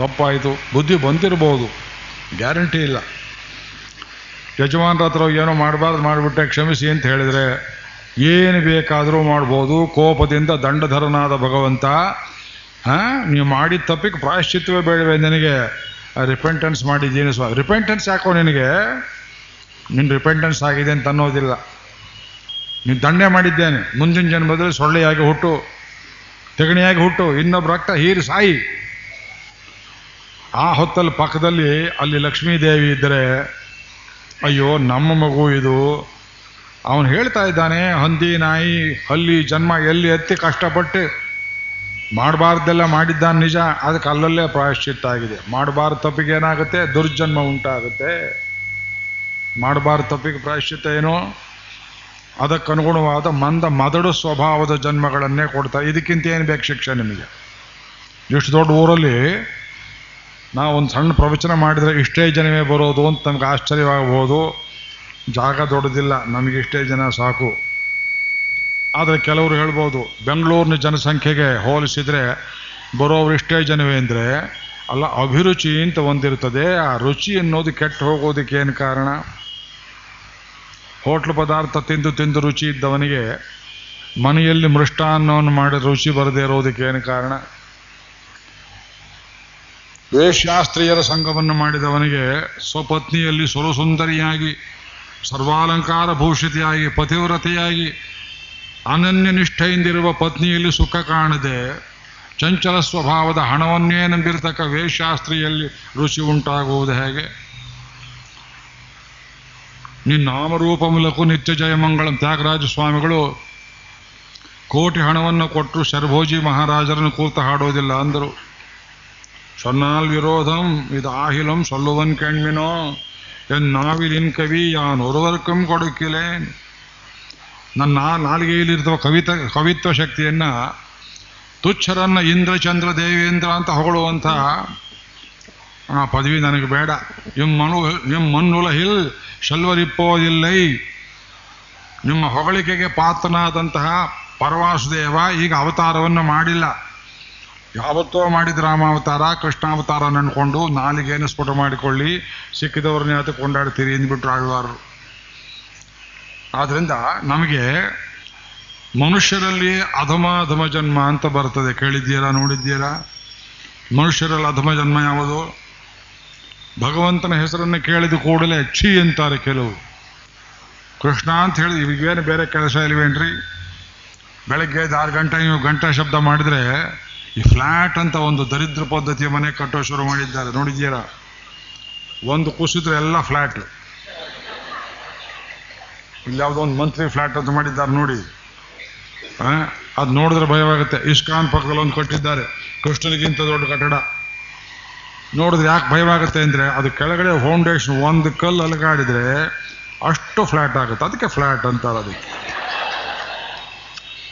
ತಪ್ಪಾಯಿತು ಬುದ್ಧಿ ಬಂದಿರಬಹುದು ಗ್ಯಾರಂಟಿ ಇಲ್ಲ. ಯಜಮಾನ್ರ ಹತ್ರ ಏನೋ ಮಾಡಬಾರ್ದು ಮಾಡಿಬಿಟ್ಟೆ, ಕ್ಷಮಿಸಿ ಅಂತ ಹೇಳಿದರೆ, ಏನು ಬೇಕಾದರೂ ಮಾಡ್ಬೋದು. ಕೋಪದಿಂದ ದಂಡಧರನಾದ ಭಗವಂತ ನೀವು ಮಾಡಿದ ತಪ್ಪಿಗೆ ಪ್ರಾಯಶ್ಚಿತ್ವೇ ಬೇಡವೆ ನಿನಗೆ. ರಿಪೆಂಟೆನ್ಸ್ ಮಾಡಿದ್ದೀನಿ ಸ್ವ ರಿಪೆಂಟೆನ್ಸ್ ಯಾಕೋ ನಿನಗೆ? ನಿನ್ನ ರಿಪೆಂಟೆನ್ಸ್ ಆಗಿದೆ ಅಂತ ಅನ್ನೋದಿಲ್ಲ. ನೀನು ದಂಡೆ ಮಾಡಿದ್ದೇನೆ. ಮುಂದಿನ ಜನ್ಮದಲ್ಲಿ ಸೊಳ್ಳೆಯಾಗಿ ಹುಟ್ಟು, ತೆಗಣಿಯಾಗಿ ಹುಟ್ಟು ಇನ್ನೊಬ್ಬ ರಕ್ತ ಹೀರಿ ಸಾಯಿ. ಆ ಹೊತ್ತಲ್ಲಿ ಪಕ್ಕದಲ್ಲಿ ಅಲ್ಲಿ ಲಕ್ಷ್ಮೀದೇವಿ ಇದ್ದರೆ, ಅಯ್ಯೋ, ನಮ್ಮ ಮಗು ಇದು. ಅವನು ಹೇಳ್ತಾ ಇದ್ದಾನೆ, ಹಂದಿ ನಾಯಿ ಅಲ್ಲಿ ಜನ್ಮ ಎಲ್ಲಿ ಎತ್ತಿ ಕಷ್ಟಪಟ್ಟು ಮಾಡಬಾರ್ದೆಲ್ಲ ಮಾಡಿದ್ದಾನೆ ನಿಜ, ಅದಕ್ಕೆ ಅಲ್ಲಲ್ಲೇ ಪ್ರಾಯಶ್ಚಿತ್ತ ಆಗಿದೆ. ಮಾಡಬಾರ್ದು ತಪ್ಪಿಗೆ ಏನಾಗುತ್ತೆ? ದುರ್ಜನ್ಮ ಉಂಟಾಗುತ್ತೆ. ಮಾಡಬಾರ್ದು ತಪ್ಪಿಗೆ ಪ್ರಾಯಶ್ಚಿತ್ತ ಏನು? ಅದಕ್ಕನುಗುಣವಾದ ಮಂದ ಮದಡು ಸ್ವಭಾವದ ಜನ್ಮಗಳನ್ನೇ ಕೊಡ್ತಾ ಇದಕ್ಕಿಂತ ಏನು ಬೇಕು ಶಿಕ್ಷೆ ನಿಮಗೆ? ಇಷ್ಟು ದೊಡ್ಡ ಊರಲ್ಲಿ ನಾವು ಒಂದು ಸಣ್ಣ ಪ್ರವಚನ ಮಾಡಿದರೆ ಇಷ್ಟೇ ಜನವೇ ಬರೋದು ಅಂತ ನಮ್ಗೆ ಆಶ್ಚರ್ಯವಾಗಬಹುದು ಜಾಗ ದೊಡ್ಡದಿಲ್ಲ, ನಮಗೆ ಇಷ್ಟೇ ಜನ ಸಾಕು. ಆದರೆ ಕೆಲವರು ಹೇಳ್ಬೋದು, ಬೆಂಗಳೂರಿನ ಜನಸಂಖ್ಯೆಗೆ ಹೋಲಿಸಿದರೆ ಬರೋವ್ರು ಇಷ್ಟೇ ಜನವೇ ಅಂದರೆ ಅಲ್ಲ, ಅಭಿರುಚಿ ಅಂತ ಒಂದಿರ್ತದೆ ಆ ರುಚಿ ಅನ್ನೋದು ಕೆಟ್ಟು ಹೋಗೋದಕ್ಕೆ ಏನು ಕಾರಣ? ಹೋಟ್ಲು ಪದಾರ್ಥ ತಿಂದು ತಿಂದು ರುಚಿ ಇದ್ದವನಿಗೆ ಮನೆಯಲ್ಲಿ ಮೃಷ್ಟಾನ್ನವನ್ನು ಮಾಡಿ ರುಚಿ ಬರದೇ ಇರೋದಕ್ಕೆ ಏನು ಕಾರಣ? ವೇಶ್ಯಾಸ್ತ್ರೀಯರ ಸಂಘವನ್ನು ಮಾಡಿದವನಿಗೆ ಸ್ವಪತ್ನಿಯಲ್ಲಿ ಸುರಸುಂದರಿಯಾಗಿ ಸರ್ವಾಲಂಕಾರ ಭೂಷಿತಿಯಾಗಿ, ಪತಿವ್ರತೆಯಾಗಿ, ಅನನ್ಯ ನಿಷ್ಠೆಯಿಂದಿರುವ ಪತ್ನಿಯಲ್ಲಿ ಸುಖ ಕಾಣದೆ, ಚಂಚಲ ಸ್ವಭಾವದ ಹಣವನ್ನೇ ನಂಬಿರತಕ್ಕ ವೇಷಾಸ್ತ್ರೀಯಲ್ಲಿ ರುಚಿ ಉಂಟಾಗುವುದು ಹೇಗೆ? ನಿನ್ನ ನಾಮರೂಪ ಮೂಲಕ ನಿತ್ಯ ಜಯಮಂಗಳಂ ತ್ಯಾಗರಾಜ ಸ್ವಾಮಿಗಳು, ಕೋಟಿ ಹಣವನ್ನು ಕೊಟ್ಟು ಶರ್ಭೋಜಿ ಮಹಾರಾಜರನ್ನು ಕೂತ ಹಾಡೋದಿಲ್ಲ ಅಂದರು. சொன்னால் விரோதம் இது ஆகிலும் சொல்லுவன் கேண்மினோ என் நாவிலின் ಕವಿ ಯಾನ್ ಒರುವರ್ಕಂ ಕೊಡುಕಿಲೇನ್ ನನ್ನ ನಾಲಿಗೆಯಲ್ಲಿರುವ ಕವಿತ ಕವಿತ್ವ ಶಕ್ತಿಯನ್ನ ತುಚ್ಛರನ್ನ ಇಂದ್ರ ಚಂದ್ರ ದೇವೇಂದ್ರ ಅಂತ ಹೊಗಳುವಂಥ ಆ ಪದವಿ ನನಗೆ ಬೇಡ ಎಂ ಮನು ಎಂ ಮನ್ನುಲಹಿಲ್ ಶಲ್ವರಿಪ್ಪೋದಿಲ್ಲೈ ನಿಮ್ಮ ಹೊಗಳಿಕೆಗೆ ಪಾತ್ರನಾದಂತಹ ಪರವಾಸುದೇವ ಈಗ ಅವತಾರವನ್ನು ಮಾಡಿಲ್ಲ ಯಾವತ್ತೋ ಮಾಡಿದ ರಾಮಾವತಾರ, ಕೃಷ್ಣಾವತಾರ ಅನ್ಕೊಂಡು ನಾಲಿಗೇನು ಸ್ಫೋಟ ಮಾಡಿಕೊಳ್ಳಿ, ಸಿಕ್ಕಿದವ್ರನ್ನ ಯಾತ ಕೊಂಡಾಡ್ತೀರಿ ಅಂದ್ಬಿಟ್ರು ಆಳ್ವಾರರು ಆದ್ರಿಂದ ನಮಗೆ ಮನುಷ್ಯರಲ್ಲಿ ಅಧಮ ಅಧಮ ಜನ್ಮ ಅಂತ ಬರ್ತದೆ. ಕೇಳಿದ್ದೀರಾ, ನೋಡಿದ್ದೀರಾ? ಮನುಷ್ಯರಲ್ಲಿ ಅಧಮ ಜನ್ಮ ಯಾವುದು? ಭಗವಂತನ ಹೆಸರನ್ನು ಕೇಳಿದ ಕೂಡಲೇ ಛಿ ಅಂತಾರೆ ಕೆಲವು. ಕೃಷ್ಣ ಅಂತ ಹೇಳಿ ಈಗೇನು ಬೇರೆ ಕೆಲಸ ಇಲ್ವೇನ್ರಿ? ಬೆಳಗ್ಗೆ ಆರು ಗಂಟೆ ನೀವು ಗಂಟೆ ಶಬ್ದ ಮಾಡಿದ್ರೆ ಈ ಫ್ಲ್ಯಾಟ್ ಅಂತ ಒಂದು ದರಿದ್ರ ಪದ್ಧತಿಯ ಮನೆ ಕಟ್ಟೋ ಶುರು ಮಾಡಿದ್ದಾರೆ. ನೋಡಿದ್ದೀರಾ ಒಂದು ಕುಸಿದ್ರೆ ಎಲ್ಲ ಫ್ಲ್ಯಾಟ್ ಇಲ್ಲಿ ಯಾವುದೋ ಒಂದು ಮಂತ್ರಿ ಫ್ಲ್ಯಾಟ್ ಅಂತ ಮಾಡಿದ್ದಾರೆ ನೋಡಿ. ಅದು ನೋಡಿದ್ರೆ ಭಯವಾಗುತ್ತೆ. ಇಸ್ಕಾನ್ ಪಕ್ಕದಲ್ಲಿ ಒಂದು ಕಟ್ಟಿದ್ದಾರೆ. ಕೃಷ್ಣನಿಗಿಂತ ದೊಡ್ಡ ಕಟ್ಟಡ. ನೋಡಿದ್ರೆ ಯಾಕೆ ಭಯವಾಗುತ್ತೆ ಅಂದರೆ, ಅದು ಕೆಳಗಡೆ ಫೌಂಡೇಶನ್ ಒಂದು ಕಲ್ಲು ಅಲಗಾಡಿದ್ರೆ ಅಷ್ಟು ಫ್ಲ್ಯಾಟ್ ಆಗುತ್ತೆ. ಅದಕ್ಕೆ ಫ್ಲ್ಯಾಟ್ ಅಂತಾರೆ ಅದಕ್ಕೆ.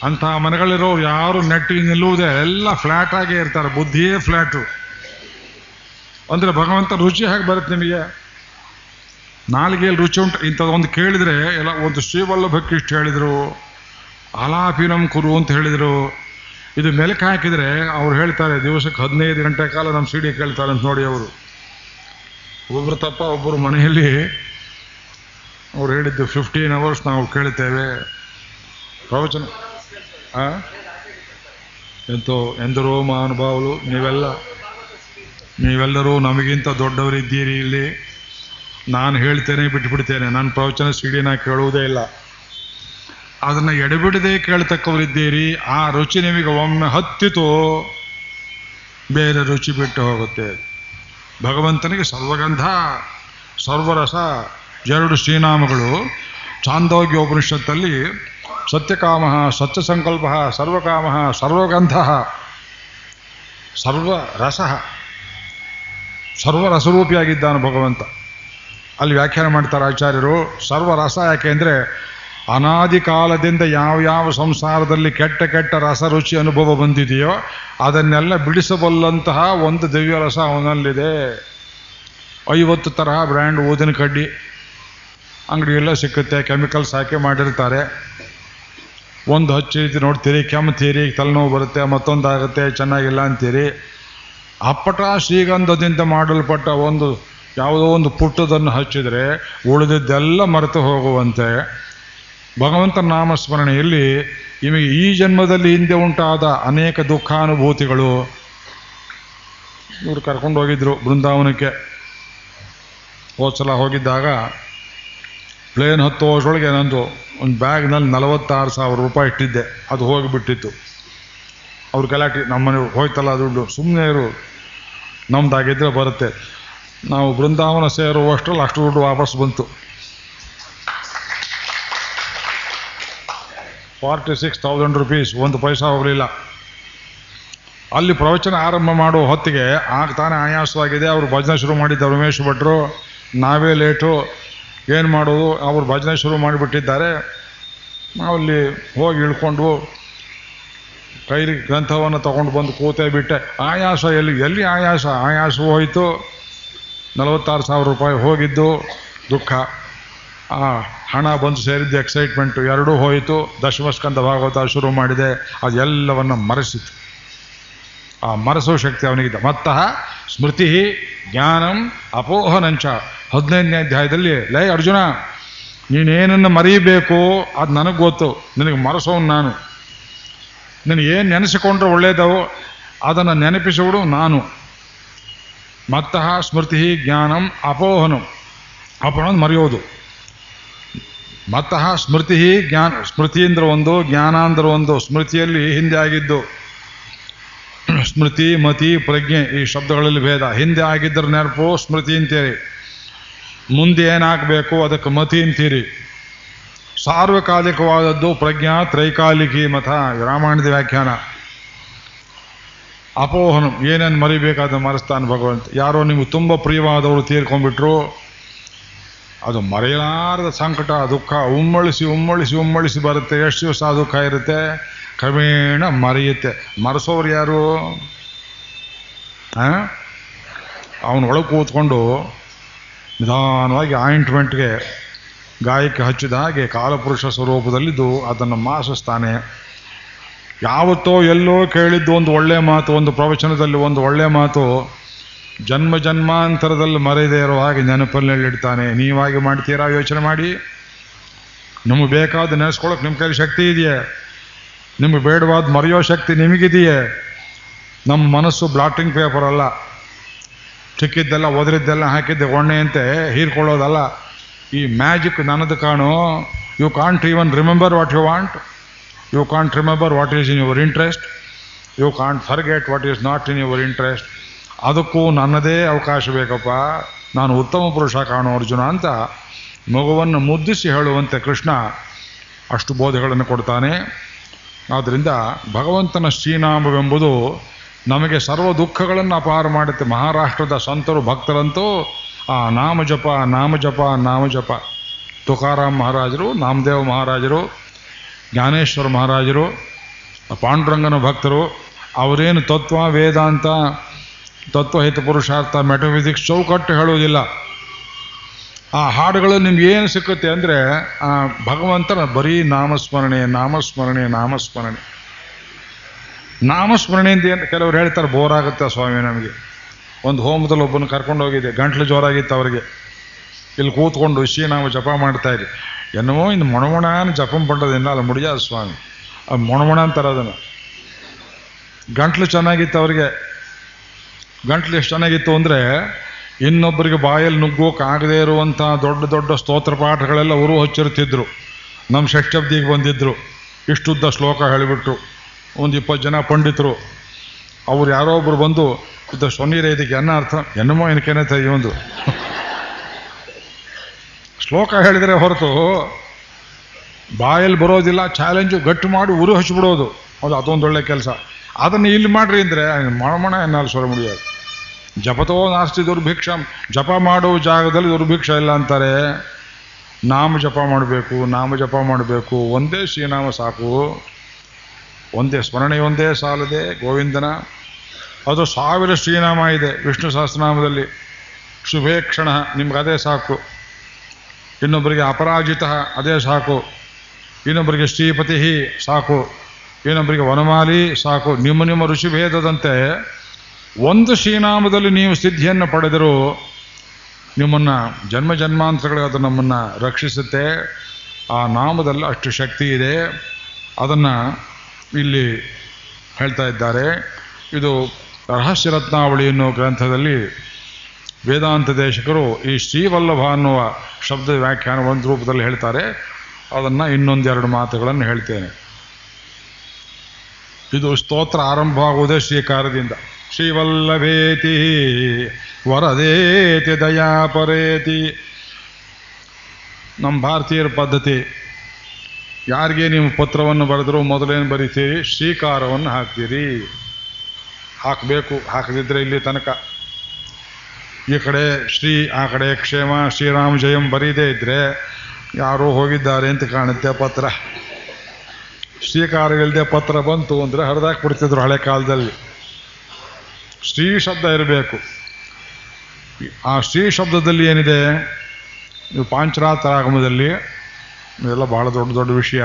ಅಂತಹ ಮನೆಗಳಿರೋ ಯಾರು ನೆಟ್ಟಿ ನಿಲ್ಲುವುದೇ ಎಲ್ಲ ಫ್ಲ್ಯಾಟ್ ಆಗೇ ಇರ್ತಾರೆ. ಬುದ್ಧಿಯೇ ಫ್ಲ್ಯಾಟು ಅಂದರೆ ಭಗವಂತ ರುಚಿ ಹೇಗೆ ಬರುತ್ತೆ ನಿಮಗೆ? ನಾಲಿಗೆಯಲ್ಲಿ ರುಚಿ ಉಂಟು. ಇಂಥದ್ದೊಂದು ಕೇಳಿದರೆ, ಎಲ್ಲ ಒಂದು ಶ್ರೀವಲ್ಲಭಕ್ಕೆ ಇಷ್ಟು ಹೇಳಿದರು. ಆಲಾಪಿನಂ ಕುರು ಅಂತ ಹೇಳಿದರು. ಇದು ಮೆಲುಕು ಹಾಕಿದರೆ ಅವ್ರು ಹೇಳ್ತಾರೆ, ದಿವಸಕ್ಕೆ ಹದಿನೈದು ಗಂಟೆ ಕಾಲ ನಮ್ಮ ಸಿಡಿ ಕೇಳ್ತಾರೆ ಅಂತ ನೋಡಿ ಅವರು. ಒಬ್ಬರು ತಪ್ಪ ಒಬ್ಬರು ಮನೆಯಲ್ಲಿ ಅವ್ರು ಹೇಳಿದ್ದು ಫಿಫ್ಟೀನ್ ಅವರ್ಸ್ ನಾವು ಕೇಳ್ತೇವೆ. ಪ್ರವಚನ? ಎಂತೋ ಎಂದರೋ ಮಹಾನುಭಾವಲು ನೀವೆಲ್ಲ, ನೀವೆಲ್ಲರೂ ನಮಗಿಂತ ದೊಡ್ಡವರಿದ್ದೀರಿ ಇಲ್ಲಿ. ನಾನು ಹೇಳ್ತೇನೆ, ಬಿಟ್ಬಿಡ್ತೇನೆ. ನನ್ನ ಪ್ರವಚನ ಸಿಡಿನ ಕೇಳುವುದೇ ಇಲ್ಲ. ಅದನ್ನು ಎಡೆಬಿಡದೆ ಕೇಳ್ತಕ್ಕವರಿದ್ದೀರಿ. ಆ ರುಚಿ ನಿಮಗೆ ಒಮ್ಮೆ ಹತ್ತಿತು, ಬೇರೆ ರುಚಿ ಬಿಟ್ಟು ಹೋಗುತ್ತೆ. ಭಗವಂತನಿಗೆ ಸರ್ವಗಂಧ, ಸರ್ವರಸ, ಎರಡು ಶ್ರೀನಾಮಗಳು. ಚಾಂದೋಗ್ಯ ಉಪನಿಷತ್ತಲ್ಲಿ ಸತ್ಯಕಾಮ ಸತ್ಯ ಸಂಕಲ್ಪ ಸರ್ವಕಾಮ, ಸರ್ವಗಂಧ, ಸರ್ವರಸ, ಸರ್ವರಸರೂಪಿಯಾಗಿದ್ದಾನೆ ಭಗವಂತ. ಅಲ್ಲಿ ವ್ಯಾಖ್ಯಾನ ಮಾಡ್ತಾರೆ ಆಚಾರ್ಯರು, ಸರ್ವರಸ ಯಾಕೆ ಅಂದರೆ ಅನಾದಿ ಕಾಲದಿಂದ ಯಾವ ಯಾವ ಸಂಸಾರದಲ್ಲಿ ಕೆಟ್ಟ ಕೆಟ್ಟ ರಸ ರುಚಿ ಅನುಭವ ಬಂದಿದೆಯೋ ಅದನ್ನೆಲ್ಲ ಬಿಡಿಸಬಲ್ಲಂತಹ ಒಂದು ದಿವ್ಯ ರಸ ಅವನಲ್ಲಿದೆ. ಐವತ್ತು ತರಹ ಬ್ರ್ಯಾಂಡ್ ಊದಿನ ಕಡ್ಡಿ. ಅಂಗಡಿಯೆಲ್ಲ ಸಿಕ್ಕುತ್ತೆ ಕೆಮಿಕಲ್ಸ್ ಹಾಕಿ ಮಾಡಿರ್ತಾರೆ. ಒಂದು ಹಚ್ಚಿ ನೋಡ್ತೀರಿ ಕೆಮ್ತೀರಿ ತಲೆನೋವು ಬರುತ್ತೆ, ಮತ್ತೊಂದು ಆಗುತ್ತೆ, ಚೆನ್ನಾಗಿಲ್ಲ ಅಂತೀರಿ. ಅಪ್ಪಟ ಶ್ರೀಗಂಧದಿಂದ ಮಾಡಲ್ಪಟ್ಟ ಒಂದು ಯಾವುದೋ ಒಂದು ಪುಟ್ಟದನ್ನು ಹಚ್ಚಿದರೆ ಉಳಿದಿದ್ದೆಲ್ಲ ಮರೆತು ಹೋಗುವಂತೆ. ಭಗವಂತನ ನಾಮಸ್ಮರಣೆಯಲ್ಲಿ ನಿಮಗೆ ಈ ಜನ್ಮದಲ್ಲಿ ಹಿಂದೆ ಉಂಟಾದ ಅನೇಕ ದುಃಖಾನುಭೂತಿಗಳು ಇವರು ಕರ್ಕೊಂಡು ಹೋಗಿದ್ರು ಬೃಂದಾವನಕ್ಕೆ ಹೋದ್ಸಲ ಹೋಗಿದ್ದಾಗ ಪ್ಲೇನ್ ಹತ್ತು ವರ್ಷೊಳಗೆ ನಂದು ಒಂದು ಬ್ಯಾಗ್ನಲ್ಲಿ ನಲವತ್ತಾರು ಸಾವಿರ ರೂಪಾಯಿ ಇಟ್ಟಿದ್ದೆ. ಅದು ಹೋಗಿಬಿಟ್ಟಿತ್ತು. ಅವ್ರ ಗಲಾಟೆ, ನಮ್ಮನೆ ಹೋಯ್ತಲ್ಲ ದುಡ್ಡು. ಸುಮ್ಮನೆ ಇರು. ನಮ್ದಾಗಿದ್ದರೆ ಬರುತ್ತೆ. ನಾವು ಬೃಂದಾವನ ಸೇರುವಷ್ಟರಲ್ಲಿ ಅಷ್ಟು ದುಡ್ಡು ವಾಪಸ್ ಬಂತು. ಫಾರ್ಟಿ ಸಿಕ್ಸ್ ತೌಸಂಡ್ ರುಪೀಸ್, ಒಂದು ಪೈಸಾ ಹೋಗಲಿಲ್ಲ. ಅಲ್ಲಿ ಪ್ರವಚನ ಆರಂಭ ಮಾಡುವ ಹೊತ್ತಿಗೆ ಆಗ ತಾನೇ ಆಯಾಸವಾಗಿದೆ. ಅವರು ಭಜನೆ ಶುರು ಮಾಡಿದ್ದ ರಮೇಶ್ ಭಟ್ರು, ನಾವೇ ಲೇಟು. ಏನು ಮಾಡೋದು? ಅವರು ಭಜನೆ ಶುರು ಮಾಡಿಬಿಟ್ಟಿದ್ದಾರೆ. ನಾವಲ್ಲಿ ಹೋಗಿ ಇಳ್ಕೊಂಡು ಕೈಲಿ ಗ್ರಂಥವನ್ನು ತಗೊಂಡು ಬಂದು ಕೂತೇ ಬಿಟ್ಟೆ. ಆಯಾಸ ಎಲ್ಲಿ? ಎಲ್ಲಿ ಆಯಾಸ? ಆಯಾಸ ಹೋಯಿತು. ನಲವತ್ತಾರು ಸಾವಿರ ರೂಪಾಯಿ ಹೋಗಿದ್ದು. ದುಃಖ. ಆ ಹಣ ಬಂದು ಸೇರಿದ್ದು ಎಕ್ಸೈಟ್ಮೆಂಟು ಎರಡೂ ಹೋಯಿತು. ದಶಮಸ್ಕಂದ ಭಾಗವತ ಶುರು ಮಾಡಿದೆ. ಅದೆಲ್ಲವನ್ನು ಮರೆಸಿತು ಆ ಮರಸೋ ಶಕ್ತಿ ಅವನಿಗಿದೆ. ಮತ್ತಃ ಸ್ಮೃತಿ, ಜ್ಞಾನಂ, ಅಪೋಹನಂಚ. ಹದಿನೈದನೇ ಅಧ್ಯಾಯದಲ್ಲಿ, ಲೈ ಅರ್ಜುನ, ನೀನೇನನ್ನು ಮರೀಬೇಕು ಅದು ನನಗೆ ಗೊತ್ತು. ನಿನಗೆ ಮರೆಸೋನು ನಾನು. ಏನು ನೆನೆಸಿಕೊಂಡ್ರೆ ಒಳ್ಳೆಯದವು ಅದನ್ನು ನೆನಪಿಸುವುದು ನಾನು. ಮತ್ತಃ ಸ್ಮೃತಿ, ಜ್ಞಾನಂ, ಅಪೋಹನಂ. ಅಪೋಹನ ಮರೆಯೋದು. ಮತ್ತಃ ಸ್ಮೃತಿ, ಜ್ಞಾನ ಸ್ಮೃತಿ ಅಂದ್ರೆ ಒಂದು ಜ್ಞಾನ ಅಂದ್ರೆ ಒಂದು ಸ್ಮೃತಿಯಲ್ಲಿ ಹಿಂದೆ ಆಗಿದ್ದು. ಸ್ಮೃತಿ, ಮತಿ, ಪ್ರಜ್ಞೆ ಈ ಶಬ್ದಗಳಲ್ಲಿ ಭೇದ. ಹಿಂದೆ ಆಗಿದ್ದರೆ ನೆನಪು, ಸ್ಮೃತಿ ಅಂತೀರಿ. ಮುಂದೆ ಏನಾಗಬೇಕು, ಅದಕ್ಕೆ ಮತಿ ಅಂತೀರಿ. ಸಾರ್ವಕಾಲಿಕವಾದದ್ದು ಪ್ರಜ್ಞಾ, ತ್ರೈಕಾಲಿಕಿ ಮತ ರಾಮಾಯಣದ ವ್ಯಾಖ್ಯಾನ. ಅಪೋಹನ. ಏನೇನು ಮರಿಬೇಕಾದ ಮರೆಸ್ತಾನೆ ಭಗವಂತ. ಯಾರೋ ನಿಮ್ಗೆ ತುಂಬ ಪ್ರಿಯವಾದವರು ತೀರ್ಕೊಂಡ್ಬಿಟ್ರು. ಅದು ಮರೆಯಲಾರದ ಸಂಕಟ, ದುಃಖ. ಉಮ್ಮಳಿಸಿ ಉಮ್ಮಳಿಸಿ ಉಮ್ಮಳಿಸಿ ಬರುತ್ತೆ. ಎಷ್ಟು ದಿವಸ ದುಃಖ ಇರುತ್ತೆ? ಕ್ರಮೇಣ ಮರೆಯುತ್ತೆ. ಮರೆಸೋರು ಯಾರು? ಒಳಗೆ ಕೂತ್ಕೊಂಡು ನಿಧಾನವಾಗಿ ಆಯಿಂಟ್ಮೆಂಟ್ಗೆ ಗಾಯಕ್ಕೆ ಹಚ್ಚಿದ ಹಾಗೆ ಕಾಲಪುರುಷ ಸ್ವರೂಪದಲ್ಲಿದ್ದು ಅದನ್ನು ಮಾಸಿಸ್ತಾನೆ ಯಾವತ್ತೋ ಎಲ್ಲೋ ಕೇಳಿದ್ದು ಒಂದು ಒಳ್ಳೆ ಮಾತು, ಒಂದು ಪ್ರವಚನದಲ್ಲಿ ಒಂದು ಒಳ್ಳೆ ಮಾತು, ಜನ್ಮ ಜನ್ಮಾಂತರದಲ್ಲಿ ಮರೆಯದೇ ಇರೋ ಹಾಗೆ ನೆನಪಲ್ಲಿಡ್ತಾನೆ ನೀವಾಗಿ ಮಾಡ್ತೀರಾ ಯೋಚನೆ ಮಾಡಿ? ನಮಗೆ ಬೇಕಾದ ನೆನೆಸ್ಕೊಳ್ಳೋಕೆ ನಿಮ್ಮ ಕೈಯಲ್ಲಿ ಶಕ್ತಿ ಇದೆಯೇ? ನಿಮಗೆ ಬೇಡವಾದ ಮರೆಯೋ ಶಕ್ತಿ ನಿಮಗಿದೆಯೇ? ನಮ್ಮ ಮನಸ್ಸು ಬ್ಲಾಟಿಂಗ್ ಪೇಪರ್ ಅಲ್ಲ. ಚಿಕ್ಕಿದ್ದೆಲ್ಲ, ಒದರಿದ್ದೆಲ್ಲ ಹಾಕಿದ್ದೆ ಒಣ್ಣೆಯಂತೆ ಹೀರ್ಕೊಳ್ಳೋದಲ್ಲ. ಈ ಮ್ಯಾಜಿಕ್ ನನ್ನದು ಕಾಣು. You can't even remember what you want you can't remember what is in your interest you can't forget what is not in your interest ಅದಕ್ಕೂ ನನ್ನದೇ ಅವಕಾಶ ಬೇಕಪ್ಪ. ನಾನು ಉತ್ತಮ ಪುರುಷ ಕಾಣು ಅರ್ಜುನ ಅಂತ ಮಗುವನ್ನು ಮುದ್ದಿಸಿ ಹೇಳುವಂತೆ ಕೃಷ್ಣ ಅಷ್ಟು ಬೋಧೆಗಳನ್ನು ಕೊಡ್ತಾನೆ. ಆದ್ದರಿಂದ ಭಗವಂತನ ಶ್ರೀನಾಮವೆಂಬುದು ನಮಗೆ ಸರ್ವ ದುಃಖಗಳನ್ನು ಅಪಾರ ಮಾಡುತ್ತೆ. ಮಹಾರಾಷ್ಟ್ರದ ಸಂತರು ಭಕ್ತರಂತೂ, ಆ ನಾಮ ಜಪ ನಾಮ ಜಪ ನಾಮ ಜಪ. ತುಕಾರಾಮ್ ಮಹಾರಾಜರು, ನಾಮದೇವ ಮಹಾರಾಜರು, ಜ್ಞಾನೇಶ್ವರ ಮಹಾರಾಜರು, ಪಾಂಡುರಂಗನ ಭಕ್ತರು, ಅವರೇನು ತತ್ವ, ವೇದಾಂತ, ತತ್ವಹಿತ ಪುರುಷಾರ್ಥ, ಮೆಟಫಿಸಿಕ್ಸ್, ಚೌಕಟ್ಟು ಹೇಳುವುದಿಲ್ಲ. ಆ ಹಾಡುಗಳು ನಿಮ್ಗೆ ಏನು ಸಿಕ್ಕುತ್ತೆ ಅಂದರೆ, ಆ, ಭಗವಂತನ ಬರೀ ನಾಮಸ್ಮರಣೆ ನಾಮಸ್ಮರಣೆ ನಾಮಸ್ಮರಣೆ. ನಾಮಸ್ಮರಣೆಯಿಂದ ಏನು ಕೆಲವ್ರು ಹೇಳ್ತಾರೆ, ಬೋರ್ ಆಗುತ್ತೆ ಸ್ವಾಮಿ ನಮಗೆ. ಒಂದು ಹೋಮದಲ್ಲಿ ಒಬ್ಬನ ಕರ್ಕೊಂಡು ಹೋಗಿದ್ದೆ, ಗಂಟ್ಲು ಜೋರಾಗಿತ್ತು ಅವರಿಗೆ. ಇಲ್ಲಿ ಕೂತ್ಕೊಂಡು ವಿಷಯ ನಾವು ಜಪ ಮಾಡ್ತಾ ಇದ್ವಿ ಏನೋ ಇನ್ನು ಮೊಣಮೊಣಾನ ಜಪಂ ಪಂಡದಿಂದ ಅಲ್ಲಿ, ಮುಡಿಯಾದ ಸ್ವಾಮಿ. ಅದು ಮೊಣಮೊಣ ಅಂತಾರೆ ಅದನ್ನು. ಗಂಟ್ಲು ಚೆನ್ನಾಗಿತ್ತು ಅವರಿಗೆ. ಗಂಟ್ಲು ಎಷ್ಟು ಚೆನ್ನಾಗಿತ್ತು ಅಂದರೆ ಇನ್ನೊಬ್ಬರಿಗೆ ಬಾಯಲ್ಲಿ ನುಗ್ಗೋಕೆ ಆಗದೇ ಇರುವಂಥ ದೊಡ್ಡ ದೊಡ್ಡ ಸ್ತೋತ್ರ ಪಾಠಗಳೆಲ್ಲ ಅವರು ಹಚ್ಚಿರ್ತಿದ್ರು ನಮ್ಮ ಷಷ್ಠಬ್ದಿಗೆ ಬಂದಿದ್ದರು ಇಷ್ಟುದ್ದ ಶ್ಲೋಕ ಹೇಳಿಬಿಟ್ರು. ಒಂದು ಇಪ್ಪತ್ತು ಜನ ಪಂಡಿತರು. ಅವ್ರು ಯಾರೋ ಒಬ್ಬರು ಬಂದು, ಇದು ಸೊನ್ನೀರ, ಇದಕ್ಕೆ ಎನ್ನ ಅರ್ಥ? ಎನ್ನಮೋ ಏನಕ್ಕೇನೆ ಒಂದು? ಶ್ಲೋಕ ಹೇಳಿದರೆ ಹೊರತು, ಬಾಯಲ್ಲಿ ಬರೋದಿಲ್ಲ, ಚಾಲೆಂಜು ಗಟ್ಟು ಮಾಡಿ ಉರು ಹಚ್ಚಿಬಿಡೋದು ಅದು ಅದೊಂದು ಒಳ್ಳೆ ಕೆಲಸ. ಅದನ್ನು ಇಲ್ಲಿ ಮಾಡ್ರಿ ಅಂದರೆ, ಮಣಮಣ ಎನ್ನಲ್ಲಿ ಸ್ವರ ಮುಡಿಯೋದು ಜಪತೋ ನಾಸ್ತಿ ದುರ್ಭಿಕ್ಷ, ಜಪ ಮಾಡೋ ಜಾಗದಲ್ಲಿ ದುರ್ಭಿಕ್ಷ ಇಲ್ಲ ಅಂತಾರೆ. ನಾಮ ಜಪ ಮಾಡಬೇಕು, ನಾಮ ಜಪ ಮಾಡಬೇಕು, ಒಂದೇ ಶ್ರೀನಾಮ ಸಾಕು. ಒಂದೇ ಸ್ಮರಣೆ, ಒಂದೇ ಸಾಲದೆ ಗೋವಿಂದನ. ಅದು ಸಾವಿರ ಶ್ರೀನಾಮ ಇದೆ ವಿಷ್ಣು ಸಹಸ್ರನಾಮದಲ್ಲಿ. ಶುಭೇಕ್ಷಣ ನಿಮ್ಗೆ ಅದೇ ಸಾಕು. ಇನ್ನೊಬ್ಬರಿಗೆ ಅಪರಾಜಿತ, ಅದೇ ಸಾಕು. ಇನ್ನೊಬ್ಬರಿಗೆ ಶ್ರೀಪತಿ ಸಾಕು. ಇನ್ನೊಬ್ಬರಿಗೆ ವನಮಾಲಿ ಸಾಕು. ನಿಮ್ಮ ನಿಮ್ಮ ಋಷಿಭೇದದಂತೆ ಒಂದು ಶ್ರೀನಾಮದಲ್ಲಿ ನೀವು ಸಿದ್ಧಿಯನ್ನು ಪಡೆದರೂ ನಿಮ್ಮನ್ನು ಜನ್ಮ ಜನ್ಮಾಂತರಗಳಿಗೆ ಅದು ನಮ್ಮನ್ನು ರಕ್ಷಿಸುತ್ತೆ. ಆ ನಾಮದಲ್ಲಿ ಅಷ್ಟು ಶಕ್ತಿ ಇದೆ. ಅದನ್ನು ಇಲ್ಲಿ ಹೇಳ್ತಾ ಇದ್ದಾರೆ. ಇದು ರಹಸ್ಯ ರತ್ನಾವಳಿ ಎನ್ನುವ ಗ್ರಂಥದಲ್ಲಿ ವೇದಾಂತ ದೇಶಕರು ಈ ಶ್ರೀವಲ್ಲಭ ಅನ್ನುವ ಶಬ್ದ ವ್ಯಾಖ್ಯಾನ ಒಂದು ರೂಪದಲ್ಲಿ ಹೇಳ್ತಾರೆ. ಅದನ್ನು ಇನ್ನೊಂದೆರಡು ಮಾತುಗಳನ್ನು ಹೇಳ್ತೇನೆ. ಇದು ಸ್ತೋತ್ರ ಆರಂಭ ಆಗುವುದೇ ಶ್ರೀಕಾರದಿಂದ. ಶ್ರೀವಲ್ಲಭೇತಿ ವರದೇತಿ, ದಯಾಪರೇತಿ. ನಮ್ಮ ಭಾರತೀಯರ ಪದ್ಧತಿ, ಯಾರಿಗೆ ನೀವು ಪತ್ರವನ್ನು ಬರೆದರೂ ಮೊದಲೇನು ಬರೀತೀರಿ? ಶ್ರೀಕಾರವನ್ನು ಹಾಕ್ತೀರಿ. ಹಾಕಬೇಕು ಹಾಕದಿದ್ದರೆ ಇಲ್ಲಿ ತನಕ. ಈ ಕಡೆ ಶ್ರೀ, ಆ ಕಡೆ ಕ್ಷೇಮ, ಶ್ರೀರಾಮ ಜಯಂ ಬರೀದೇ ಇದ್ದರೆ ಯಾರೋ ಹೋಗಿದ್ದಾರೆ ಅಂತ ಕಾಣುತ್ತೆ ಪತ್ರ. ಶ್ರೀಕಾರವಿಲ್ಲದೆ ಪತ್ರ ಬಂತು ಅಂದರೆ ಹರಿದಾಕ್ಬಿಡ್ತಿದ್ರು ಹಳೆ ಕಾಲದಲ್ಲಿ. ಶ್ರೀ ಶಬ್ದ ಇರಬೇಕು. ಆ ಶ್ರೀ ಶಬ್ದದಲ್ಲಿ ಏನಿದೆ? ಪಾಂಚರಾತ್ರ ಆಗಮದಲ್ಲಿ ಇದೆಲ್ಲ ಬಹಳ ದೊಡ್ಡ ದೊಡ್ಡ ವಿಷಯ.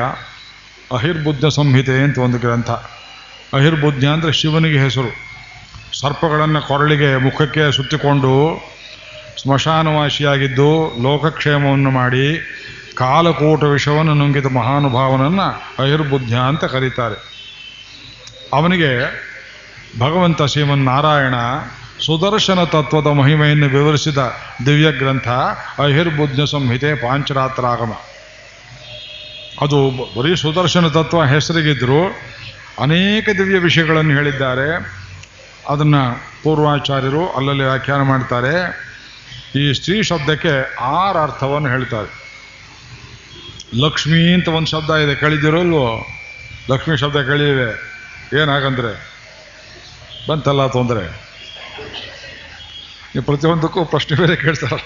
ಅಹಿರ್ಬುದ್ಧ ಸಂಹಿತೆ ಅಂತ ಒಂದು ಗ್ರಂಥ. ಅಹಿರ್ಬುದ್ಧ ಅಂದರೆ ಶಿವನಿಗೆ ಹೆಸರು. ಸರ್ಪಗಳನ್ನು ಕೊರಳಿಗೆ ಮುಖಕ್ಕೆ ಸುತ್ತಿಕೊಂಡು ಸ್ಮಶಾನವಾಸಿಯಾಗಿದ್ದು ಲೋಕಕ್ಷೇಮವನ್ನು ಮಾಡಿ ಕಾಲಕೂಟ ವಿಷವನ್ನು ನುಂಗಿದ ಮಹಾನುಭಾವನನ್ನು ಅಹಿರ್ಬುದ್ಧ ಅಂತ ಕರೀತಾರೆ. ಅವನಿಗೆ ಭಗವಂತ ಶ್ರೀಮನ್ನಾರಾಯಣ ಸುದರ್ಶನ ತತ್ವದ ಮಹಿಮೆಯನ್ನು ವಿವರಿಸಿದ ದಿವ್ಯ ಗ್ರಂಥ ಅಹಿರ್ಬುದ್ಧ ಸಂಹಿತೆ ಪಾಂಚರಾತ್ರಾಗಮ. ಅದು ಬರೀ ಸುದರ್ಶನ ತತ್ವ ಹೆಸರಿಗಿದ್ರು ಅನೇಕ ದಿವ್ಯ ವಿಷಯಗಳನ್ನು ಹೇಳಿದ್ದಾರೆ. ಅದನ್ನು ಪೂರ್ವಾಚಾರ್ಯರು ಅಲ್ಲಲ್ಲಿ ವ್ಯಾಖ್ಯಾನ ಮಾಡ್ತಾರೆ. ಈ ಸ್ತ್ರೀ ಶಬ್ದಕ್ಕೆ ಆರು ಅರ್ಥವನ್ನು ಹೇಳ್ತಾರೆ. ಲಕ್ಷ್ಮಿ ಅಂತ ಒಂದು ಶಬ್ದ ಇದೆ. ಕೇಳಿದಿರಲ್ವೋ ಲಕ್ಷ್ಮಿ ಶಬ್ದ ಕೇಳಿದಿವೆ ಏನಾಗಂದ್ರೆ ಬಂತಲ್ಲ ತೊಂದರೆ? ನೀವು ಪ್ರತಿಯೊಂದಕ್ಕೂ ಪ್ರಶ್ನೆ ಬೇರೆ ಕೇಳ್ತಾರ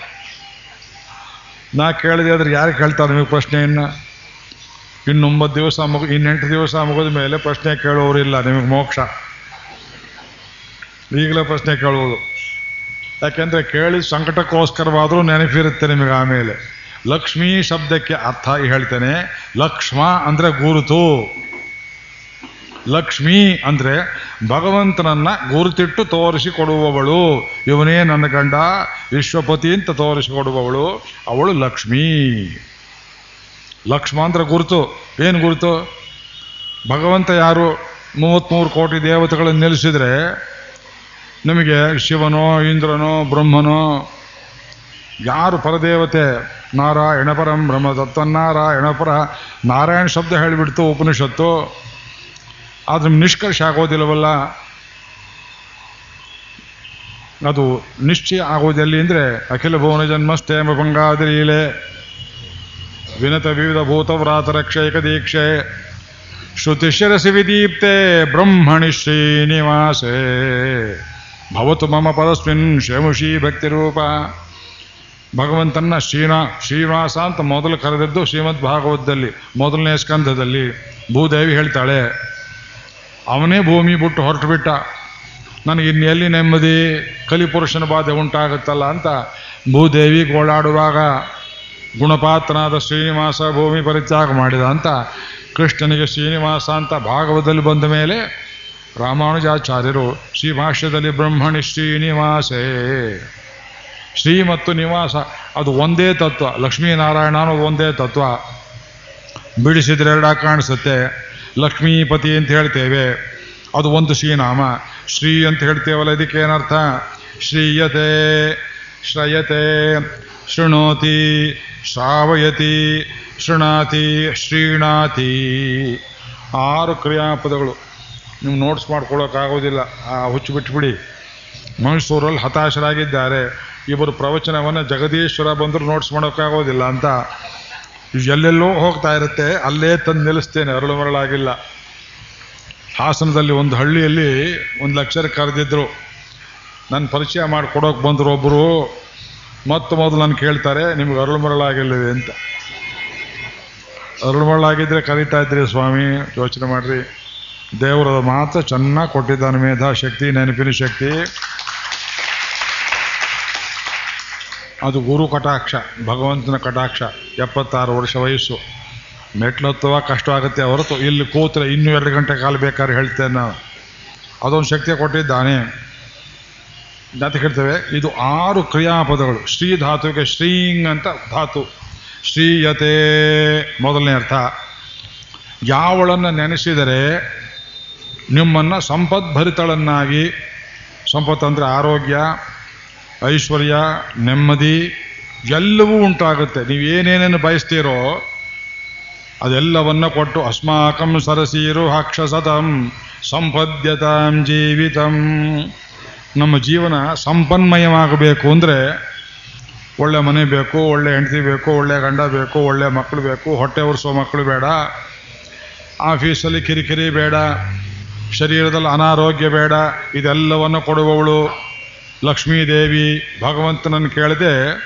ನಾ ಕೇಳಿದೆ ಆದ್ರೆ ಯಾರು ಕೇಳ್ತಾರೆ ನಿಮಗೆ ಪ್ರಶ್ನೆಯನ್ನು ಇನ್ನೊಂಬತ್ತು ದಿವಸ ಮುಗಿ, ಇನ್ನೆಂಟು ದಿವಸ ಮುಗಿದ ಮೇಲೆ ಪ್ರಶ್ನೆ ಕೇಳೋರಿಲ್ಲ ನಿಮಗೆ ಮೋಕ್ಷ. ಈಗಲೇ ಪ್ರಶ್ನೆ ಕೇಳುವುದು ಯಾಕೆಂದರೆ ಕೇಳಿ ಸಂಕಟಕ್ಕೋಸ್ಕರವಾದರೂ ನೆನಪಿರುತ್ತೆ ನಿಮಗೆ ಆಮೇಲೆ ಲಕ್ಷ್ಮೀ ಶಬ್ದಕ್ಕೆ ಅರ್ಥ ಹೇಳ್ತೇನೆ. ಲಕ್ಷ್ಮ ಅಂದರೆ ಗುರುತು. ಲಕ್ಷ್ಮಿ ಅಂದ್ರೆ ಭಗವಂತನನ್ನ ಗುರುತಿಟ್ಟು ತೋರಿಸಿಕೊಡುವವಳು. ಇವನೇ ನನ್ನ ಗಂಡ, ವಿಶ್ವಪತಿ ಅಂತ ತೋರಿಸಿಕೊಡುವವಳು. ಅವಳು ಲಕ್ಷ್ಮೀ. ಲಕ್ಷ್ಮ ಅಂದ್ರೆ ಗುರುತು. ಏನು ಗುರುತು? ಭಗವಂತ ಯಾರು? ಮೂವತ್ತ್ಮೂರು ಕೋಟಿ ದೇವತೆಗಳನ್ನು ನೆಲೆಸಿದ್ರೆ ನಿಮಗೆ ಶಿವನೋ, ಇಂದ್ರನೋ, ಬ್ರಹ್ಮನೋ, ಯಾರು ಪರದೇವತೆ? ನಾರಾಯಣ ಪರಂ ಬ್ರಹ್ಮ ತತ್ವನಾರಾಯಣ ಪರ ನಾರಾಯಣ ಶಬ್ದ ಹೇಳಿಬಿಡ್ತು ಉಪನಿಷತ್ತು. ಆದ್ರೆ ನಿಷ್ಕರ್ಷ ಆಗೋದಿಲ್ಲವಲ್ಲ? ಅದು ನಿಶ್ಚಯ ಆಗೋದೆಲ್ಲಿ ಅಂದರೆ ಅಖಿಲ ಭುವನ ಜನ್ಮ ಸ್ಥೇಮ ಭಂಗಾದಿ ವಿನತ ವಿವಿಧ ಭೂತವ್ರಾತ ಏಕದೀಕ್ಷೆ ದೀಕ್ಷೆ. ಶ್ರುತಿಶಿರಸಿ ವಿದೀಪ್ತೆ ಬ್ರಹ್ಮಣಿ ಶ್ರೀನಿವಾಸೇ. ಭವತು ಮಮ ಪರಸ್ಮಿನ್ ಶ್ರೇಮುಷಿ ಭಕ್ತಿರೂಪ ಭಗವಂತನ ಶ್ರೀನಾ ಶ್ರೀನಿವಾಸ ಅಂತ ಮೊದಲು ಕರೆದಿದ್ದು ಶ್ರೀಮದ್ ಭಾಗವತದಲ್ಲಿ ಮೊದಲನೇ ಸ್ಕಂಧದಲ್ಲಿ ಭೂದೇವಿ ಹೇಳ್ತಾಳೆ. ಅವನೇ ಭೂಮಿ ಬಿಟ್ಟು ಹೊರಟು ಬಿಟ್ಟ. ನನಗೆ ಇನ್ನೆಲ್ಲಿ ನೆಮ್ಮದಿ? ಕಲಿಪುರುಷನ ಬಾಧೆ ಉಂಟಾಗುತ್ತಲ್ಲ ಅಂತ ಭೂದೇವಿ ಗೋಳಾಡುವಾಗ ಗುಣಪಾತ್ರನಾದ ಶ್ರೀನಿವಾಸ ಭೂಮಿ ಪರಿತ್ಯಾಗ ಮಾಡಿದ ಅಂತ ಕೃಷ್ಣನಿಗೆ ಶ್ರೀನಿವಾಸ ಅಂತ ಭಾಗವತದಲ್ಲಿ ಬಂದ ಮೇಲೆ ರಾಮಾನುಜಾಚಾರ್ಯರು ಶ್ರೀ ಭಾಷ್ಯದಲ್ಲಿ ಬ್ರಹ್ಮಣಿ ಶ್ರೀನಿವಾಸೇ. ಶ್ರೀ ಮತ್ತು ನಿವಾಸ, ಅದು ಒಂದೇ ತತ್ವ. ಲಕ್ಷ್ಮೀನಾರಾಯಣ ಅನ್ನೋದು ಒಂದೇ ತತ್ವ. ಬಿಡಿಸಿದ್ರೆ ಎರಡ ಕಾಣಿಸುತ್ತೆ. ಲಕ್ಷ್ಮೀಪತಿ ಅಂತ ಹೇಳ್ತೇವೆ. ಅದು ಒಂದು ಶ್ರೀನಾಮ. ಶ್ರೀ ಅಂತ ಹೇಳ್ತೇವಲ್ಲ ಇದಕ್ಕೆ ಏನರ್ಥ? ಶ್ರೀಯತೆ, ಶ್ರಯತೆ, ಶೃಣೋತಿ, ಶ್ರಾವಯತಿ, ಶೃಣಾತಿ, ಶ್ರೀಣಾತಿ. ಆರು ಕ್ರಿಯಾಪದಗಳು. ನೀವು ನೋಟ್ಸ್ ಮಾಡ್ಕೊಳ್ಳೋಕ್ಕಾಗೋದಿಲ್ಲ ಆ ಹುಚ್ಚು ಬಿಟ್ಬಿಡಿ. ಮೈಸೂರಲ್ಲಿ ಹತಾಶರಾಗಿದ್ದಾರೆ. ಇವರು ಪ್ರವಚನವನ್ನು ಜಗದೀಶ್ವರ ಬಂದರೂ ನೋಟ್ಸ್ ಮಾಡೋಕ್ಕಾಗೋದಿಲ್ಲ ಅಂತ. ಎಲ್ಲೆಲ್ಲೋ ಹೋಗ್ತಾ ಇರುತ್ತೆ, ಅಲ್ಲೇ ತಂದು ನಿಲ್ಲಿಸ್ತೇನೆ ಅರಳು ಮರಳಾಗಿಲ್ಲ. ಹಾಸನದಲ್ಲಿ ಒಂದು ಹಳ್ಳಿಯಲ್ಲಿ ಒಂದು ಲಕ್ಷರ ಕರೆದಿದ್ರು ನನ್ನ ಪರಿಚಯ ಮಾಡಿಕೊಡೋಕೆ ಬಂದರು ಒಬ್ಬರು ಮತ್ತು ಮೊದಲು ನಾನು ಕೇಳ್ತಾರೆ, ನಿಮ್ಗೆ ಅರಳು ಮರಳಾಗಿಲ್ಲದೆ ಅಂತ. ಅರಳು ಮರಳಾಗಿದ್ದರೆ ಕರೀತಾ ಇದ್ರಿ ಸ್ವಾಮಿ, ಯೋಚನೆ ಮಾಡಿರಿ. ದೇವರದ ಮಾತ್ರ ಚೆನ್ನಾಗಿ ಕೊಟ್ಟಿದ್ದಾನೆ ಮೇಧಾ ಶಕ್ತಿ, ನೆನಪಿನ ಶಕ್ತಿ. ಅದು ಗುರು ಕಟಾಕ್ಷ, ಭಗವಂತನ ಕಟಾಕ್ಷ, ಎಪ್ಪತ್ತಾರು ವರ್ಷ ವಯಸ್ಸು. ಮೆಟ್ಲತ್ತುವ ಕಷ್ಟ ಆಗುತ್ತೆ ಹೊರತು ಇಲ್ಲಿ ಕೂತ್ರೆ ಇನ್ನೂ ಎರಡು ಗಂಟೆ ಕಾಲ ಬೇಕಾದ್ರೆ ಹೇಳ್ತೇನೆ ನಾನು. ಅದೊಂದು ಶಕ್ತಿ ಕೊಟ್ಟಿದ್ದಾನೆ. ಅಂತ ಹೇಳ್ತೇವೆ, ಇದು ಆರು ಕ್ರಿಯಾಪದಗಳು. ಶ್ರೀ ಧಾತುವಿಗೆ ಶ್ರೀಂಗ್ ಅಂತ ಧಾತು. ಶ್ರೀಯತೆ ಮೊದಲನೇ ಅರ್ಥ. ಯಾವಳನ್ನು ನೆನೆಸಿದರೆ ನಿಮ್ಮನ್ನು ಸಂಪದ್ಭರಿತಳನ್ನಾಗಿ ಸಂಪತ್ತು ಅಂದರೆ ಆರೋಗ್ಯ ಐಶ್ವರ್ಯ, ನೆಮ್ಮದಿ ಎಲ್ಲವೂ ಉಂಟಾಗುತ್ತೆ. ನೀವು ಏನೇನೇನು ಬಯಸ್ತೀರೋ ಅದೆಲ್ಲವನ್ನ ಕೊಟ್ಟು ಅಸ್ಮಾಕಂ ಸರಸೀರು ಹಾಕ್ಷಸತಂ, ಸಂಪದ್ಯತಾಂ ಜೀವಿತಂ. ನಮ್ಮ ಜೀವನ ಸಂಪನ್ಮಯವಾಗಬೇಕು ಅಂದರೆ ಒಳ್ಳೆ ಮನೆ ಬೇಕು, ಒಳ್ಳೆ ಹೆಂಡತಿ ಬೇಕು, ಒಳ್ಳೆ ಗಂಡ ಬೇಕು, ಒಳ್ಳೆ ಮಕ್ಕಳು ಬೇಕು, ಹೊಟ್ಟೆ ಒರೆಸೋ ಮಕ್ಕಳು ಬೇಡ, ಆಫೀಸಲ್ಲಿ ಕಿರಿಕಿರಿ ಬೇಡ, ಶರೀರದಲ್ಲಿ ಅನಾರೋಗ್ಯ ಬೇಡ, ಇದೆಲ್ಲವನ್ನು ಕೊಡುವವಳು ಲಕ್ಷ್ಮೀದೇವಿ ಭಗವಂತನನ್ನು ಕೇಳದೆ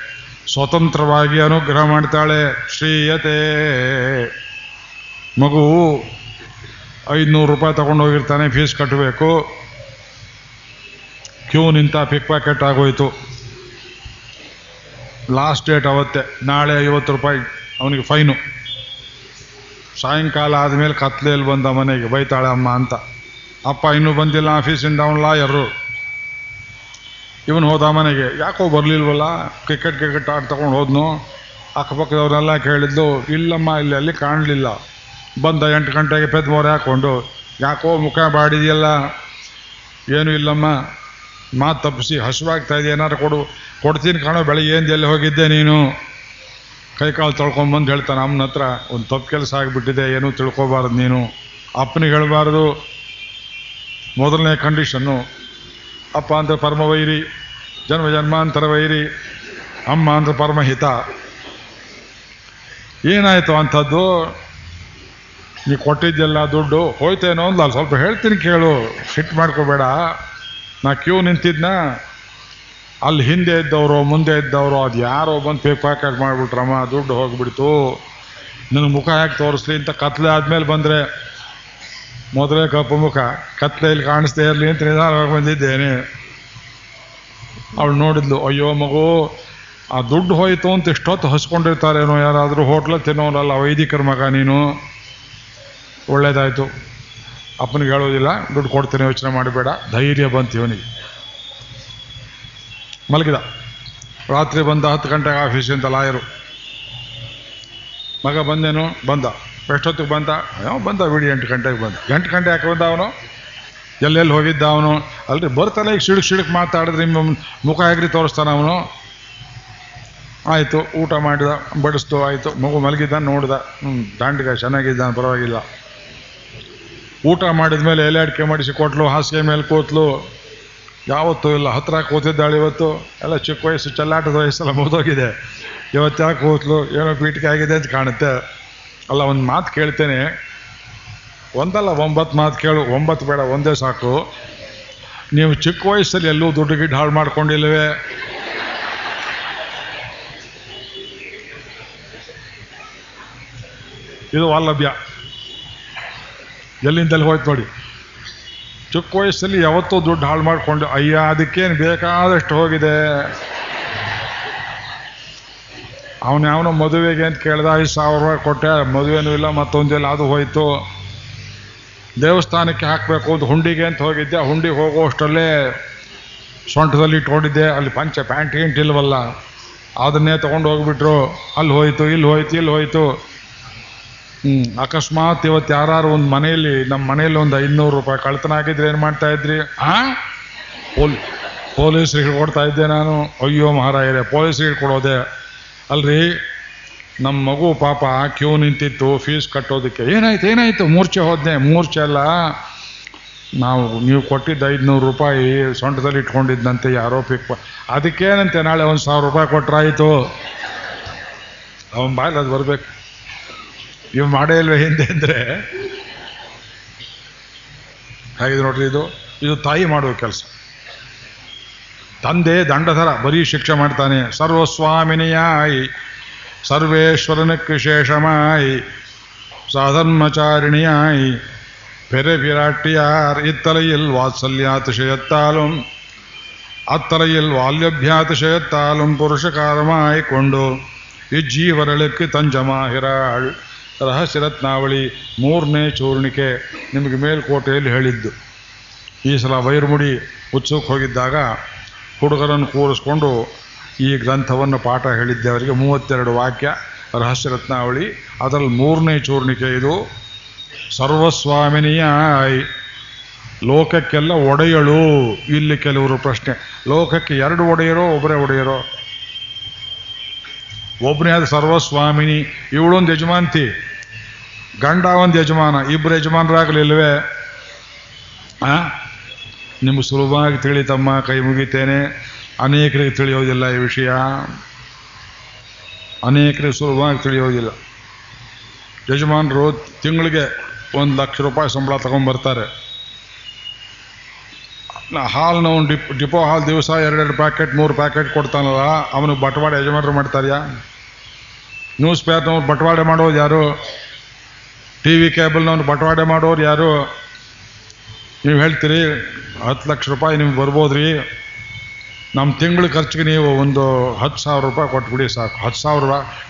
ಸ್ವತಂತ್ರವಾಗಿ ಅನುಗ್ರಹ ಮಾಡ್ತಾಳೆ. ಶ್ರೀಯತೆ. ಮಗು ಐದುನೂರು ರೂಪಾಯಿ ತಗೊಂಡು ಹೋಗಿರ್ತಾನೆ, ಫೀಸ್ ಕಟ್ಟಬೇಕು ಕ್ಯೂ ನಿಂತ ಪಿಕ್ ಪ್ಯಾಕೆಟ್ ಆಗೋಯ್ತು. ಲಾಸ್ಟ್ ಡೇಟ್ ಅವತ್ತೆ, ನಾಳೆ ಐವತ್ತು ರೂಪಾಯಿ, ಅವನಿಗೆ ಫೈನು. ಸಾಯಂಕಾಲ ಆದಮೇಲೆ ಕತ್ಲೆಯಲ್ಲಿ ಬಂದ ಮನೆಗೆ, ಬೈತಾಳೆ ಅಮ್ಮ ಅಂತ. ಅಪ್ಪ ಇನ್ನೂ ಬಂದಿಲ್ಲ ಆಫೀಸಿಂದ ಅವನು ಲಾಯರು. ಇವನು ಹೋದ ಮನೆಗೆ, ಯಾಕೋ ಬರಲಿಲ್ವಲ್ಲ? ಕ್ರಿಕೆಟ್ ಕ್ರಿಕೆಟ್ ಆಟ ತಗೊಂಡು ಹೋದ್ನು. ಅಕ್ಕಪಕ್ಕದವ್ರನ್ನೆಲ್ಲ ಕೇಳಿದ್ದು, ಇಲ್ಲಮ್ಮ, ಇಲ್ಲಿ ಅಲ್ಲಿ ಕಾಣಲಿಲ್ಲ. ಬಂದ ಎಂಟು ಗಂಟೆಗೆ ಪೆದ್ಮೋರೆ ಹಾಕ್ಕೊಂಡು, ಯಾಕೋ ಮುಖ ಬಾಡಿದೆಯಲ್ಲ? ಏನೂ ಇಲ್ಲಮ್ಮ. ಮಾತು ತಪ್ಪಿಸಿ, ಹಸುವಾಗ್ತಾ ಇದೆ ಏನಾರು ಕೊಡು. ಕೊಡ್ತೀನಿ ಕಾಣೋ, ಬೆಳಗ್ಗೆ ಏನು ಎಲ್ಲಿ ಹೋಗಿದ್ದೆ ನೀನು? ಕೈ ಕಾಲು ತೊಳ್ಕೊಂಬಂದು ಹೇಳ್ತಾನೆ, ಅಮ್ಮನ ಹತ್ರ ಒಂದು ತಪ್ಪು ಕೆಲಸ ಆಗಿಬಿಟ್ಟಿದೆ, ಏನೂ ತಿಳ್ಕೊಬಾರ್ದು ನೀನು. ಅಪ್ಪನಿಗೆ ಹೇಳಬಾರ್ದು. ಮೊದಲನೇ ಕಂಡೀಷನ್ನು ಅಪ್ಪ ಅಂದ್ರೆ ಪರಮವೈರಿ ಜನ್ಮ ಜನ್ಮಾಂತರ ವೈರಿ ಅಮ್ಮ ಅಂದ್ರೆ ಪರಮಹಿತ. ಏನಾಯಿತು ಅಂಥದ್ದು? ನೀ ಕೊಟ್ಟಿದ್ದೆಲ್ಲ ದುಡ್ಡು ಹೋಯ್ತೇನೋ ಅಂದ್ಲ ಸ್ವಲ್ಪ ಹೇಳ್ತೀನಿ ಕೇಳು. ಸಿಟ್ಟು ಮಾಡ್ಕೋಬೇಡ. ನಾ ಕ್ಯೂ ನಿಂತಿದ್ನ? ಅಲ್ಲಿ ಹಿಂದೆ ಇದ್ದವರು, ಮುಂದೆ ಇದ್ದವರು, ಅದು ಯಾರೋ ಬಂದು ಪೇಕ್ ಪ್ಯಾಕೆಟ್ ಮಾಡಿಬಿಟ್ರಮ್ಮ, ದುಡ್ಡು ಹೋಗ್ಬಿಡ್ತು. ನಿನ್ನ ಮುಖ ಯಾಕೆ ತೋರಿಸ್ಲಿ ಅಂತ ಕತ್ಲೆ ಆದಮೇಲೆ ಬಂದರೆ ಮೊದಲೇ ಕಪ್ಪು ಮುಖ. ಕತ್ಲೆಯಲ್ಲಿ ಕಾಣಿಸ್ತೇ ಇರಲಿ ಅಂತ ನಿಧಾನವಾಗಿ ಬಂದಿದ್ದೇನೆ. ಅವಳು ನೋಡಿದ್ಲು, ಅಯ್ಯೋ ಮಗು, ಆ ದುಡ್ಡು ಹೋಯಿತು ಅಂತ ಇಷ್ಟೊತ್ತು ಹಸ್ಕೊಂಡಿರ್ತಾರೇನೋ ಯಾರಾದರೂ ಹೋಟ್ಲ ತಿನ್ನೋರಲ್ಲ ವೈದಿಕರ ಮಗ ನೀನು. ಒಳ್ಳೇದಾಯಿತು. ಅಪ್ಪನಿಗೆ ಹೇಳೋದಿಲ್ಲ, ದುಡ್ಡು ಕೊಡ್ತೇನೆ, ಯೋಚನೆ ಮಾಡಬೇಡ ಧೈರ್ಯ ಬಂತು ಇವನಿಗೆ. ಮಲಗಿದ. ರಾತ್ರಿ ಬಂದ ಹತ್ತು ಗಂಟೆಗೆ ಆಫೀಸಿಂದ ಲಾಯರು. ಮಗ ಬಂದೇನು? ಬಂದ. ಎಷ್ಟೊತ್ತಿಗೆ ಬಂದ? ಬಂದ ಬಿಡಿ, ಎಂಟು ಗಂಟೆಗೆ ಬಂದ. ಎಂಟು ಗಂಟೆ ಯಾಕೆ ಬಂದ ಅವನು? ಎಲ್ಲೆಲ್ಲಿ ಹೋಗಿದ್ದ ಅವನು? ಅಲ್ರಿ, ಬರ್ತಾನೆ, ಈಗ ಸಿಡುಕ್ ಸಿಡುಕ್ ಮಾತಾಡಿದ್ರೆ ನಿಮ್ಮ ಮುಖ ಹೇಗ್ರಿ ತೋರಿಸ್ತಾನೆ ಅವನು. ಆಯಿತು, ಊಟ ಮಾಡಿದ, ಬಡಿಸ್ತು, ಆಯಿತು. ಮಗು ಮಲಗಿದ್ದ, ನೋಡ್ದ. ಹ್ಞೂ ದಾಂಡಿಗ ಚೆನ್ನಾಗಿದ್ದಾನೆ, ಪರವಾಗಿಲ್ಲ. ಊಟ ಮಾಡಿದ ಮೇಲೆ ಎಲೆ ಅಡಿಕೆ ಮಾಡಿಸಿ ಕೊಟ್ಲು, ಹಾಸಿಗೆ ಮೇಲೆ ಕೂತ್ಲು. ಯಾವತ್ತೂ ಇಲ್ಲ, ಹತ್ರ ಕೂತಿದ್ದಾಳೆ ಇವತ್ತು. ಎಲ್ಲ ಚಿಕ್ಕ ವಯಸ್ಸು, ಚೆಲ್ಲಾಟದ ವಯಸ್ಸೆಲ್ಲ ಮುಗಿದೋಗಿದೆ. ಇವತ್ತು ಯಾಕೆ ಕೂತ್ಲು? ಏನೋ ಪೀಠಿಕೆ ಆಗಿದೆ ಅಂತ ಕಾಣುತ್ತೆ. ಅಲ್ಲ, ಒಂದು ಮಾತು ಕೇಳ್ತೇನೆ. ಒಂದಲ್ಲ, ಒಂಬತ್ತು ಮಾತು ಕೇಳು. ಒಂಬತ್ತು ಬೇಡ, ಒಂದೇ ಸಾಕು. ನೀವು ಚಿಕ್ಕ ವಯಸ್ಸಲ್ಲಿ ಎಲ್ಲೂ ದುಡ್ಡು ಗಿಡ್ಡು ಹಾಳು ಮಾಡ್ಕೊಂಡಿಲ್ಲವೇ ಇದು ವಾಲಭ್ಯ ಎಲ್ಲಿಂದಲ್ಲಿ ಹೋಯ್ತು ನೋಡಿ. ಚಿಕ್ಕ ವಯಸ್ಸಲ್ಲಿ ಯಾವತ್ತೂ ದುಡ್ಡು ಹಾಳು ಮಾಡಿಕೊಂಡು, ಅಯ್ಯ, ಅದಕ್ಕೇನು ಬೇಕಾದಷ್ಟು ಹೋಗಿದೆ. ಅವನು ಯಾವನೋ ಮದುವೆಗೆ ಅಂತ ಕೇಳಿದ ಐದು ಸಾವಿರ ರೂಪಾಯಿ ಕೊಟ್ಟೆ ಮದುವೆನೂ ಇಲ್ಲ ಮತ್ತೊಂದಿಲ್ಲ ಅದು ಹೋಯಿತು. ದೇವಸ್ಥಾನಕ್ಕೆ ಹಾಕಬೇಕು ಅಂತ ಹುಂಡಿಗೆ ಅಂತ ಹೋಗಿದ್ದೆ. ಹುಂಡಿಗೆ ಹೋಗುವಷ್ಟರಲ್ಲೇ ಸೊಂಟದಲ್ಲಿ ಇಟ್ಕೊಂಡಿದ್ದೆ. ಅಲ್ಲಿ ಪಂಚ ಪ್ಯಾಂಟ್ ಗಿಂಟ್ ಇಲ್ವಲ್ಲ ಅದನ್ನೇ ತೊಗೊಂಡು ಹೋಗ್ಬಿಟ್ರು. ಅಲ್ಲಿ ಹೋಯಿತು ಇಲ್ಲಿ ಹೋಯ್ತು ಇಲ್ಲಿ ಹೋಯಿತು. ಹ್ಞೂ ಅಕಸ್ಮಾತ್ ಇವತ್ತು ಯಾರು ಒಂದು ಮನೆಯಲ್ಲಿ ನಮ್ಮ ಮನೆಯಲ್ಲಿ ಒಂದು ಐನೂರು ರೂಪಾಯಿ ಕಳ್ತನ ಆಗಿದ್ರೆ ಏನು ಮಾಡ್ತಾ ಇದ್ರಿ? ಆ? ಪೋಲ್ ಪೊಲೀಸ್ರಿಗೆ ಕೊಡ್ತಾ ಇದ್ದೆ ನಾನು. ಅಯ್ಯೋ ಮಹಾರಾಯರೇ ಪೊಲೀಸ್ರಿಗೆ ಕೊಡೋದೆ. ಅಲ್ರಿ ನಮ್ಮ ಮಗು ಪಾಪ ಕ್ಯೂ ನಿಂತಿತ್ತು ಫೀಸ್ ಕಟ್ಟೋದಕ್ಕೆ. ಏನಾಯ್ತು ಏನಾಯ್ತು? ಮೂರ್ಛೆ ಹೋದ್ನೆ, ಮೂರ್ಛೆ ಅಲ್ಲ. ನಾವು, ನೀವು ಕೊಟ್ಟಿದ್ದ ಐದುನೂರು ರೂಪಾಯಿ ಸೊಂಟದಲ್ಲಿ ಇಟ್ಕೊಂಡಿದ್ದಂತೆ ಯಾರೋ ಪಿಕ್ ಅದಕ್ಕೇನಂತೆ ನಾಳೆ ಒಂದು ಸಾವಿರ ರೂಪಾಯಿ ಕೊಟ್ರಾಯ್ತು? ಅವನ ಬಾಯಲ್ಲಿ ಅದು ಬರಬೇಕು. ಇವು ಮಾಡೇ ಇಲ್ವೇ ಹಿಂದೆ ಅಂದರೆ? ಹೇಗಿದೆ ನೋಡ್ರಿ ಇದು? ಇದು ತಾಯಿ ಮಾಡುವ ಕೆಲಸ. ತಂದೆ ದಂಡಧರ ಬರೀ ಶಿಕ್ಷೆ ಮಾಡ್ತಾನೆ. ಸರ್ವಸ್ವಾಮಿನಿಯಾಯಿ ಸರ್ವೇಶ್ವರನಕ್ಕೆ ಶೇಷಮಾಯಿ ಸಾಧರ್ಮಚಾರಿಣಿಯಾಯಿ ಪೆರೆ ಬಿರಾಟಿಯಾರ್ ಇತ್ತಲೆಯಲ್ ವಾತ್ಸಲ್ಯಾತಿಶಯತ್ತಾಲುಂ, ಅತ್ತಲೆಯಲ್ ವಾಲ್ಯಭ್ಯಾತಿಶಯತ್ತಾಲುಂ ಪುರುಷಕಾರಮಾಯಿಕೊಂಡು ಇಜ್ಜೀವರಳಕ್ಕೆ ತಂಜ ಮಾಹಿರಾಳ್ ರಹಸ್ಯ ರತ್ನಾವಳಿ ಮೂರನೇ ಚೂರ್ಣಿಕೆ ನಿಮಗೆ ಮೇಲ್ಕೋಟೆಯಲ್ಲಿ ಹೇಳಿದ್ದು. ಈ ಸಲ ವೈರ್ಮುಡಿ ಉತ್ಸವಕ್ಕೆ ಹೋಗಿದ್ದಾಗ ಹುಡುಗರನ್ನು ಕೂರಿಸ್ಕೊಂಡು ಈ ಗ್ರಂಥವನ್ನು ಪಾಠ ಹೇಳಿದ್ದೆ ಅವರಿಗೆ. ಮೂವತ್ತೆರಡು ವಾಕ್ಯ ರಹಸ್ಯ ರತ್ನಾವಳಿ ಅದರಲ್ಲಿ ಮೂರನೇ ಚೂರ್ಣಿಕೆ ಇದು. ಸರ್ವಸ್ವಾಮಿನಿಯ ಲೋಕಕ್ಕೆಲ್ಲ ಒಡೆಯಳು. ಇಲ್ಲಿ ಕೆಲವರು ಪ್ರಶ್ನೆ. ಲೋಕಕ್ಕೆ ಎರಡು ಒಡೆಯರೋ, ಒಬ್ಬರೇ ಒಡೆಯರೋ? ಒಬ್ಬನೇ ಆದ ಸರ್ವಸ್ವಾಮಿನಿ, ಇವಳೊಂದು ಯಜಮಾಂತಿ ಗಂಡ ಒಂದು ಯಜಮಾನ. ಇಬ್ಬರು ಯಜಮಾನರಾಗಲಿಲ್ವೇ? ನಿಮ್ಗೆ ಸುಲಭವಾಗಿ ತಿಳಿತಮ್ಮ, ಕೈ ಮುಗಿತೇನೆ. ಅನೇಕರಿಗೆ ತಿಳಿಯೋದಿಲ್ಲ ಈ ವಿಷಯ. ಅನೇಕರಿಗೆ ಸುಲಭವಾಗಿ ತಿಳಿಯೋದಿಲ್ಲ. ಯಜಮಾನರು ತಿಂಗಳಿಗೆ ಒಂದು ಲಕ್ಷ ರೂಪಾಯಿ ಸಂಬಳ ತಗೊಂಡ್ಬರ್ತಾರೆ ನಾವು ಡಿಪ್, ಡಿಪೋ ಹಾಲು ದಿವಸ ಎರಡೆರಡು ಪ್ಯಾಕೆಟ್, ಮೂರು ಪ್ಯಾಕೆಟ್ ಕೊಡ್ತಾನಲ್ಲ ಅವನಿಗೆ ಬಟವಾಡೆ ಯಜಮಾನರು ಮಾಡ್ತಾರ್ಯಾ? ನ್ಯೂಸ್ ಪೇಪರ್ನವ್ರು ಬಟವಾಡೆ ಮಾಡೋದು ಯಾರು? ಟಿ ವಿ ಕೇಬಲ್ನವ್ರು ಬಟವಾಡೆ ಮಾಡೋರು ಯಾರು? ನೀವು ಹೇಳ್ತೀರಿ, ಹತ್ತು ಲಕ್ಷ ರೂಪಾಯಿ ನಿಮ್ಗೆ ಬರ್ಬೋದ್ರಿ. ನಮ್ಮ ತಿಂಗಳ ಖರ್ಚಿಗೆ ನೀವು ಒಂದು ಹತ್ತು ಸಾವಿರ ರೂಪಾಯಿ ಕೊಟ್ಬಿಡಿ ಸಾಕು. ಹತ್ತು ಸಾವಿರ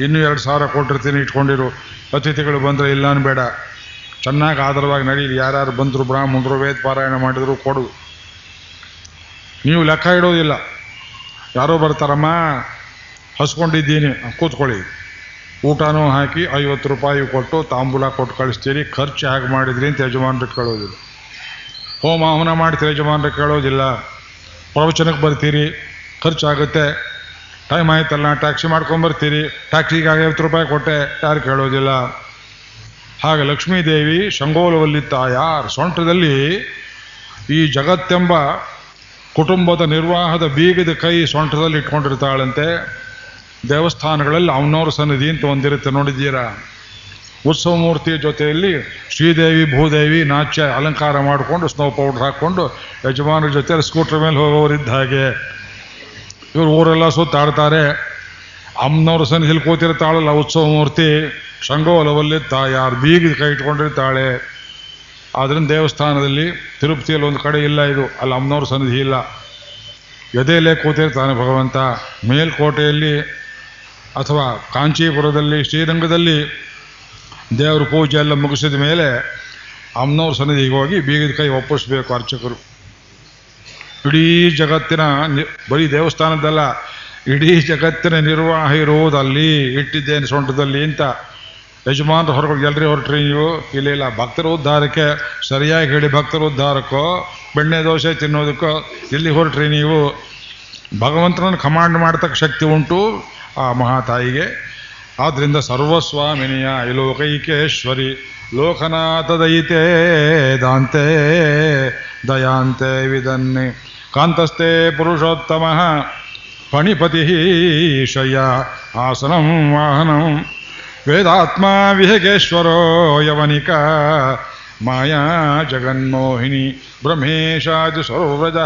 ಇನ್ನೂ ಎರಡು ಸಾವಿರ ಕೊಟ್ಟಿರ್ತೀನಿ, ಇಟ್ಕೊಂಡಿರು. ಅತಿಥಿಗಳು ಬಂದರೆ ಇಲ್ಲ ಬೇಡ ಚೆನ್ನಾಗಿ ಆಧಾರವಾಗಿ ನಡೀಲಿ ಯಾರ್ಯಾರು ಬಂದರು ಬ್ರಾಹ್ಮಣರು, ವೇದ ಪಾರಾಯಣ ಮಾಡಿದ್ರು, ಕೊಡು. ನೀವು ಲೆಕ್ಕ ಇಡೋದಿಲ್ಲ. ಯಾರೋ ಬರ್ತಾರಮ್ಮ, ಹಸ್ಕೊಂಡಿದ್ದೀನಿ. ಕೂತ್ಕೊಳ್ಳಿ. ಊಟನೂ ಹಾಕಿ ಐವತ್ತು ರೂಪಾಯಿ ಕೊಟ್ಟು ತಾಂಬೂಲ ಕೊಟ್ಟು ಕಳಿಸ್ತೀರಿ. ಖರ್ಚು ಹೇಗೆ ಮಾಡಿದ್ರಿ ಅಂತ ಯಜಮಾನ್ರಿಗೆ ಕೇಳೋದಿಲ್ಲ ಹೋಮ ಹವನ ಮಾಡ್ತೀರಿ ಯಜಮಾನರು, ಕೇಳೋದಿಲ್ಲ. ಪ್ರವಚನಕ್ಕೆ ಬರ್ತೀರಿ, ಖರ್ಚಾಗುತ್ತೆ. ಟೈಮ್ ಆಯ್ತಲ್ಲ ಟ್ಯಾಕ್ಸಿ ಮಾಡ್ಕೊಂಬರ್ತೀರಿ ಟ್ಯಾಕ್ಸಿಗೆ ಐವತ್ತು ರೂಪಾಯಿ ಕೊಟ್ಟೆ, ಯಾರು ಕೇಳೋದಿಲ್ಲ. ಹಾಗೆ ಲಕ್ಷ್ಮೀದೇವಿ ಶಂಗೋಲವಲ್ಲಿ ತಾಯಾರ್ ಸೊಂಟದಲ್ಲಿ ಈ ಜಗತ್ತೆಂಬ ಕುಟುಂಬದ ನಿರ್ವಾಹದ ಬೀಗದ ಕೈ ಸೊಂಟದಲ್ಲಿ ಇಟ್ಕೊಂಡಿರ್ತಾಳಂತೆ. ದೇವಸ್ಥಾನಗಳಲ್ಲಿ ಅವನವ್ರ ಸನ್ನಿಧಿ ಅಂತ ಒಂದಿರುತ್ತೆ, ನೋಡಿದ್ದೀರಾ? ಉತ್ಸವ ಮೂರ್ತಿಯ ಜೊತೆಯಲ್ಲಿ ಶ್ರೀದೇವಿ, ಭೂದೇವಿ ನಾಚ್ಯ ಅಲಂಕಾರ ಮಾಡಿಕೊಂಡು ಸ್ನೋ ಪೌಡರ್ ಹಾಕ್ಕೊಂಡು ಯಜಮಾನರ ಜೊತೆ ಸ್ಕೂಟರ್ ಮೇಲೆ ಹೋಗೋರಿದ್ದ ಹಾಗೆ. ಇವರು ಊರೆಲ್ಲ ಸುತ್ತಾಡ್ತಾರೆ ಅಮ್ಮನವ್ರ ಸನ್ನಿಧಿಲಿ ಕೂತಿರ್ತಾಳಲ್ಲ ಉತ್ಸವ ಮೂರ್ತಿ ಶಂಗೋಲವಲ್ಲಿ ತಾಯಾರು ಬೀಗ ಕೈ ಇಟ್ಕೊಂಡಿರ್ತಾಳೆ. ಆದ್ರಿಂದ ದೇವಸ್ಥಾನದಲ್ಲಿ ತಿರುಪತಿಯಲ್ಲಿ ಒಂದು ಕಡೆ ಇಲ್ಲ ಇದು, ಅಲ್ಲಿ ಅಮ್ಮನವ್ರ ಸನ್ನಿಧಿ ಇಲ್ಲ. ಎದೆಯಲ್ಲೇ ಕೂತಿರ್ತಾನೆ ಭಗವಂತ. ಮೇಲ್ಕೋಟೆಯಲ್ಲಿ ಅಥವಾ ಕಾಂಚೀಪುರದಲ್ಲಿ, ಶ್ರೀರಂಗದಲ್ಲಿ ದೇವರ ಪೂಜೆ ಎಲ್ಲ ಮುಗಿಸಿದ ಮೇಲೆ ಅಮ್ಮನವ್ರ ಸನ್ನಿಧಿಗೆ ಹೋಗಿ ಬೀಗದ ಕೈ ಒಪ್ಪಿಸ್ಬೇಕು ಅರ್ಚಕರು. ಇಡೀ ಜಗತ್ತಿನ ಬರೀ ದೇವಸ್ಥಾನದಲ್ಲ ಇಡೀ ಜಗತ್ತಿನ ನಿರ್ವಾಹ ಇರುವುದಲ್ಲಿ, ಇಟ್ಟಿದ್ದೇನೆ ಸೊಂಟದಲ್ಲಿ ಅಂತ ಯಜಮಾನರು ಹೊರಗೆ ಎಲ್ರಿ ಹೊರಟ್ರಿ ನೀವು? ಇಲ್ಲ ಇಲ್ಲ, ಭಕ್ತರ ಉದ್ಧಾರಕ್ಕೆ, ಸರಿಯಾಗಿ ಹೇಳಿ ಭಕ್ತರ ಉದ್ಧಾರಕ್ಕೋ, ಬೆಣ್ಣೆ ದೋಸೆ ತಿನ್ನೋದಕ್ಕೋ ಇಲ್ಲಿ ಹೊರಟ್ರಿ ನೀವು? ಭಗವಂತನನ್ನು ಕಮಾಂಡ್ ಮಾಡ್ತಕ್ಕ ಶಕ್ತಿ ಉಂಟು ಆ ಮಹಾತಾಯಿಗೆ. ಆದ್ದರಿಂದ ಸರ್ವಸ್ವಾಮಿನಿಯ ಲೋಕೈಕೇಶ್ವರಿ ಲೋಕನಾಥ ದಯಿತೆ ದಾಂತೆ, ದಯಾಂತೆ ವಿದನ್ನೆ ಕಾಂತಸ್ಥೆ ಪುರುಷೋತ್ತಮ ಪಣಿಪತಿ ಶಯ್ಯ, ಆಸನಂ ವಾಹನಂ. ವೇದಾತ್ಮ ವಿಹಗೇಶ್ವರೋ ಯವನಿಕ, ಮಾಯಾ ಜಗನ್ಮೋಹಿನಿ ಬ್ರಹ್ಮೇಶಾದಿ ಸರ್ವಜ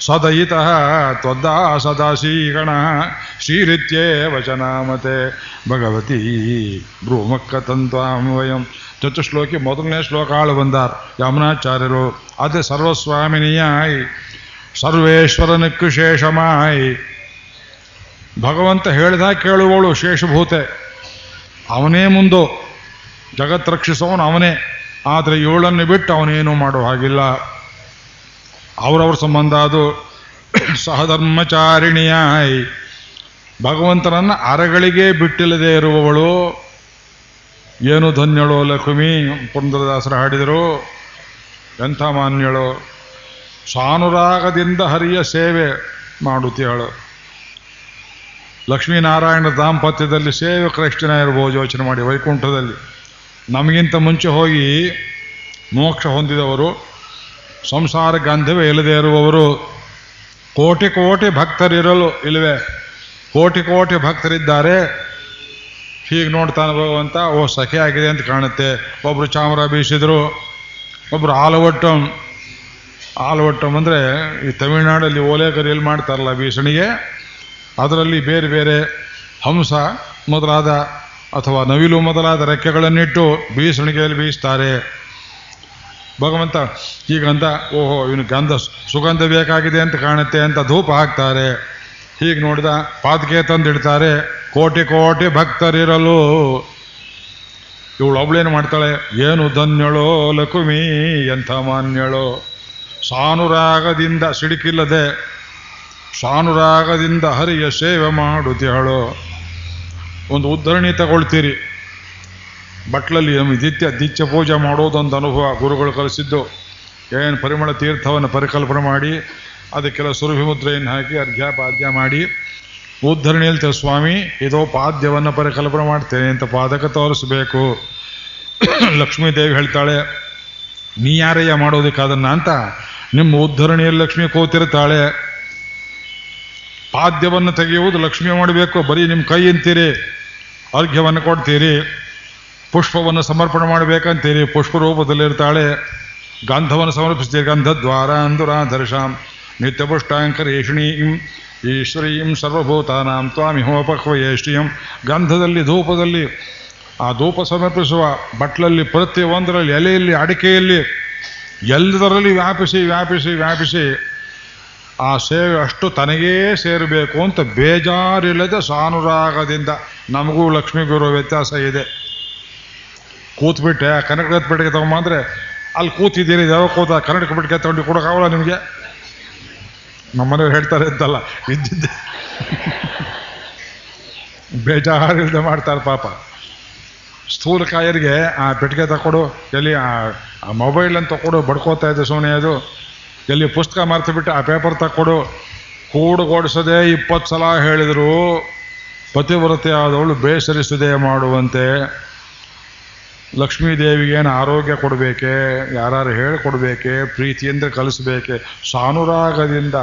ಸದಯಿತಃ ತ್ವದ್ದಾಸದಾಸೀಗಣ ಶ್ರೀಗಣ, ಶ್ರೀರಿತ್ಯೇ ವಚನಾಮತೆ. ಭಗವತಿ ಬ್ರೂಮಕ್ಕತಂತ್ವಾಂ ವಯಂ ಚತುಶ್ಲೋಕಿ ಮೊದಲನೇ ಶ್ಲೋಕ ಆಳು ಬಂದಾರ್ ಯಮುನಾಚಾರ್ಯರು. ಅದೇ ಸರ್ವಸ್ವಾಮಿನಿಯಾಯಿ, ಸರ್ವೇಶ್ವರನಕ್ಕೆ ಶೇಷಮಾಯಿ. ಭಗವಂತ ಹೇಳಿದ ಕೇಳುವಳು ಶೇಷಭೂತೆ. ಅವನೇ ಮುಂದು. ಜಗತ್ ರಕ್ಷಿಸೋನು ಅವನೇ. ಆದರೆ ಇವಳನ್ನು ಬಿಟ್ಟು ಅವನೇನು ಮಾಡೋ ಹಾಗಿಲ್ಲ. ಅವರವ್ರ ಸಂಬಂಧ ಅದು. ಸಹಧರ್ಮಚಾರಿಣಿಯಾಯಿ. ಭಗವಂತನನ್ನ ಅರಗಳಿಗೆ ಬಿಟ್ಟಿಲ್ಲದೆ ಇರುವವಳು. ಏನು ಧನ್ಯಳು ಲಕ್ಷ್ಮಿ ಪುರಂದರದಾಸರು ಹಾಡಿದರು. ಎಂಥ ಮಾನ್ಯಳು. ಸಾನುರಾಗದಿಂದ ಹರಿಯ ಸೇವೆ ಮಾಡುತ್ತೇಳು ಲಕ್ಷ್ಮೀನಾರಾಯಣ ದಾಂಪತ್ಯದಲ್ಲಿ ಸೇವೆ ಇರಬಹುದು ಇರ್ಬೋದು ಯೋಚನೆ ಮಾಡಿ ವೈಕುಂಠದಲ್ಲಿ. ನಮಗಿಂತ ಮುಂಚೆ ಹೋಗಿ ಮೋಕ್ಷ ಹೊಂದಿದವರು ಸಂಸಾರ ಗಂಧವೇ ಇಲ್ಲದೆ ಇರುವವರು ಕೋಟಿ ಕೋಟಿ ಭಕ್ತರಿರಲು ಇಲ್ಲವೇ? ಕೋಟಿ ಕೋಟಿ ಭಕ್ತರಿದ್ದಾರೆ. ಹೀಗೆ ನೋಡ್ತಾನೆ ಭಗವಂತ, ಓ ಸಖೆ ಆಗಿದೆ ಅಂತ ಕಾಣುತ್ತೆ. ಒಬ್ಬರು ಚಾಮರ ಬೀಸಿದರು ಒಬ್ಬರು ಆಲವಟ್ಟಂ. ಆಲವಟ್ಟಂ ಅಂದರೆ ಈ ತಮಿಳುನಾಡಲ್ಲಿ ಓಲೆಗರಿಯಲ್ಲಿ ಮಾಡ್ತಾರಲ್ಲ ಬೀಸಣಿಗೆ? ಅದರಲ್ಲಿ ಬೇರೆ ಬೇರೆ ಹಂಸ ಮೊದಲಾದ ಅಥವಾ ನವಿಲು ಮೊದಲಾದ ರೆಕ್ಕೆಗಳನ್ನಿಟ್ಟು ಬೀಸಣಿಗೆಯಲ್ಲಿ ಬೀಸ್ತಾರೆ. ಭಗವಂತ, ಈ ಗಂಧ ಓಹೋ, ಇವನು ಗಂಧ ಸುಗಂಧ ಬೇಕಾಗಿದೆ ಅಂತ ಕಾಣುತ್ತೆ ಅಂತ ಧೂಪ ಹಾಕ್ತಾರೆ. ಹೀಗೆ ನೋಡಿದ ಪಾದಕೆ ತಂದಿಡ್ತಾರೆ, ಕೋಟಿ ಕೋಟಿ ಭಕ್ತರಿರಲು. ಇವಳು ಒಬ್ಳೇನು ಮಾಡ್ತಾಳೆ? ಏನು ಧನ್ಯಳೋ ಲಕುಮಿ ಎಂಥ ಮಾನ್ಯಳೋ. ಸಾನುರಾಗದಿಂದ ಸಿಡುಕಿಲ್ಲದೆ, ಸಾನುರಾಗದಿಂದ ಹರಿಯ ಸೇವೆ ಮಾಡುತ್ತಿಹಳು. ಒಂದು ಉದ್ಧರಣಿ ತಗೊಳ್ತೀರಿ. ಬಟ್ಲಲ್ಲಿ ನಮಗೆ ದಿತ್ಯ ದಿತ್ಯ ಪೂಜೆ ಮಾಡೋದೊಂದು ಅನುಭವ ಗುರುಗಳು ಕಲಿಸಿದ್ದು. ಏನು ಪರಿಮಳ ತೀರ್ಥವನ್ನು ಪರಿಕಲ್ಪನೆ ಮಾಡಿ, ಅದಕ್ಕೆಲ್ಲ ಸುರಭಿ ಮುದ್ರೆಯನ್ನು ಹಾಕಿ ಅರ್ಘ್ಯ ಪಾದ್ಯ ಮಾಡಿ. ಉದ್ಧರಣಿ ಹೇಳ್ತೇವೆ ಸ್ವಾಮಿ, ಇದೋ ಪಾದ್ಯವನ್ನು ಪರಿಕಲ್ಪನೆ ಮಾಡ್ತೇನೆ ಅಂತ ಪಾದಕ ತೋರಿಸ್ಬೇಕು. ಲಕ್ಷ್ಮೀದೇವಿ ಹೇಳ್ತಾಳೆ, ನೀ ಯಾರಯ್ಯ ಮಾಡೋದಕ್ಕೆ ಅದನ್ನ ಅಂತ ನಿಮ್ಮ ಉದ್ಧರಣಿಯಲ್ಲಿ ಲಕ್ಷ್ಮಿ ಕೂತಿರ್ತಾಳೆ. ಪಾದ್ಯವನ್ನು ತೆಗೆಯುವುದು ಲಕ್ಷ್ಮಿ ಮಾಡಬೇಕು. ಬರೀ ನಿಮ್ಮ ಕೈ ಅಂತೀರಿ, ಅರ್ಘ್ಯವನ್ನು ಕೊಡ್ತೀರಿ. ಪುಷ್ಪವನ್ನು ಸಮರ್ಪಣೆ ಮಾಡಬೇಕಂತೀರಿ ಪುಷ್ಪ ರೂಪದಲ್ಲಿರ್ತಾಳೆ ಗಂಧವನ್ನು ಸಮರ್ಪಿಸ್ತೀರಿ ಗಂಧದ್ವಾರ ಅಂದುರಾಧರ್ಷಾಂ ನಿತ್ಯಪುಷ್ಟಾಂಕರೇಷಣೀಂ ಈಶ್ವರೀಂ ಸರ್ವಭೂತಾನಾಂ ತ್ವಾಮಿ ಹೋಪಕ್ವಯೇಷ್ಟಿಯಂ ಗಂಧದಲ್ಲಿ, ಧೂಪದಲ್ಲಿ, ಆ ಧೂಪ ಸಮರ್ಪಿಸುವ ಬಟ್ಲಲ್ಲಿ ಪ್ರತಿಯೊಂದರಲ್ಲಿ ಎಲೆಯಲ್ಲಿ, ಅಡಿಕೆಯಲ್ಲಿ, ಎಲ್ಲದರಲ್ಲಿ ವ್ಯಾಪಿಸಿ ವ್ಯಾಪಿಸಿ ವ್ಯಾಪಿಸಿ ಆ ಸೇವೆ ಅಷ್ಟು ತನಗೇ ಸೇರಬೇಕು ಅಂತ ಬೇಜಾರಿಲ್ಲದೆ ಸಾನುರಾಗದಿಂದ ನಮಗೂ ಲಕ್ಷ್ಮಿಗಿರೋ ವ್ಯತ್ಯಾಸ ಇದೆ. ಕೂತ್ಬಿಟ್ಟೆ ಕನ್ನಡದ ಪೆಟ್ಟಿಗೆ ತಗೊಂಬಂದ್ರೆ ಅಲ್ಲಿ ಕೂತಿದ್ದೀರಿ ಯಾವ ಕೂತ ಕನ್ನಡಕ ಪೆಟ್ಟಿಗೆ ತಗೊಂಡು ಕೊಡೋಕ್ಕಾಗಲ್ಲ ನಿಮಗೆ? ನಮ್ಮನೆಯವ್ರು ಹೇಳ್ತಾರೆ ಅಂತಲ್ಲ, ಇದ್ದಿದ್ದೆ. ಬೇಜಾರಿಲ್ಲದೆ ಮಾಡ್ತಾರೆ ಪಾಪ. ಸ್ಥೂಲಕಾಯರಿಗೆ ಆ ಪೆಟ್ಟಿಗೆ ತಕೊಡು ಎಲ್ಲಿ ಆ ಮೊಬೈಲ್ ಅಂತ ಕೊಡು ಬಡ್ಕೋತಾ ಇದ್ದೆ ಸೋನಿ ಅದು. ಎಲ್ಲಿ ಪುಸ್ತಕ ಮರ್ತು ಆ ಪೇಪರ್ ತಕ್ಕೊಡು. ಕೂಡುಗೊಡಿಸದೆ ಇಪ್ಪತ್ತು ಸಲ ಹೇಳಿದರು ಪತಿವ್ರತೆ ಆದವಳು ಬೇಸರಿಸದೆ ಮಾಡುವಂತೆ. ಲಕ್ಷ್ಮೀದೇವಿಗೇನು ಆರೋಗ್ಯ ಕೊಡಬೇಕೆ ಯಾರು ಹೇಳಿಕೊಡ್ಬೇಕೆ, ಪ್ರೀತಿಯಿಂದ ಕಲಿಸಬೇಕೆ, ಸಾನುರಾಗದಿಂದ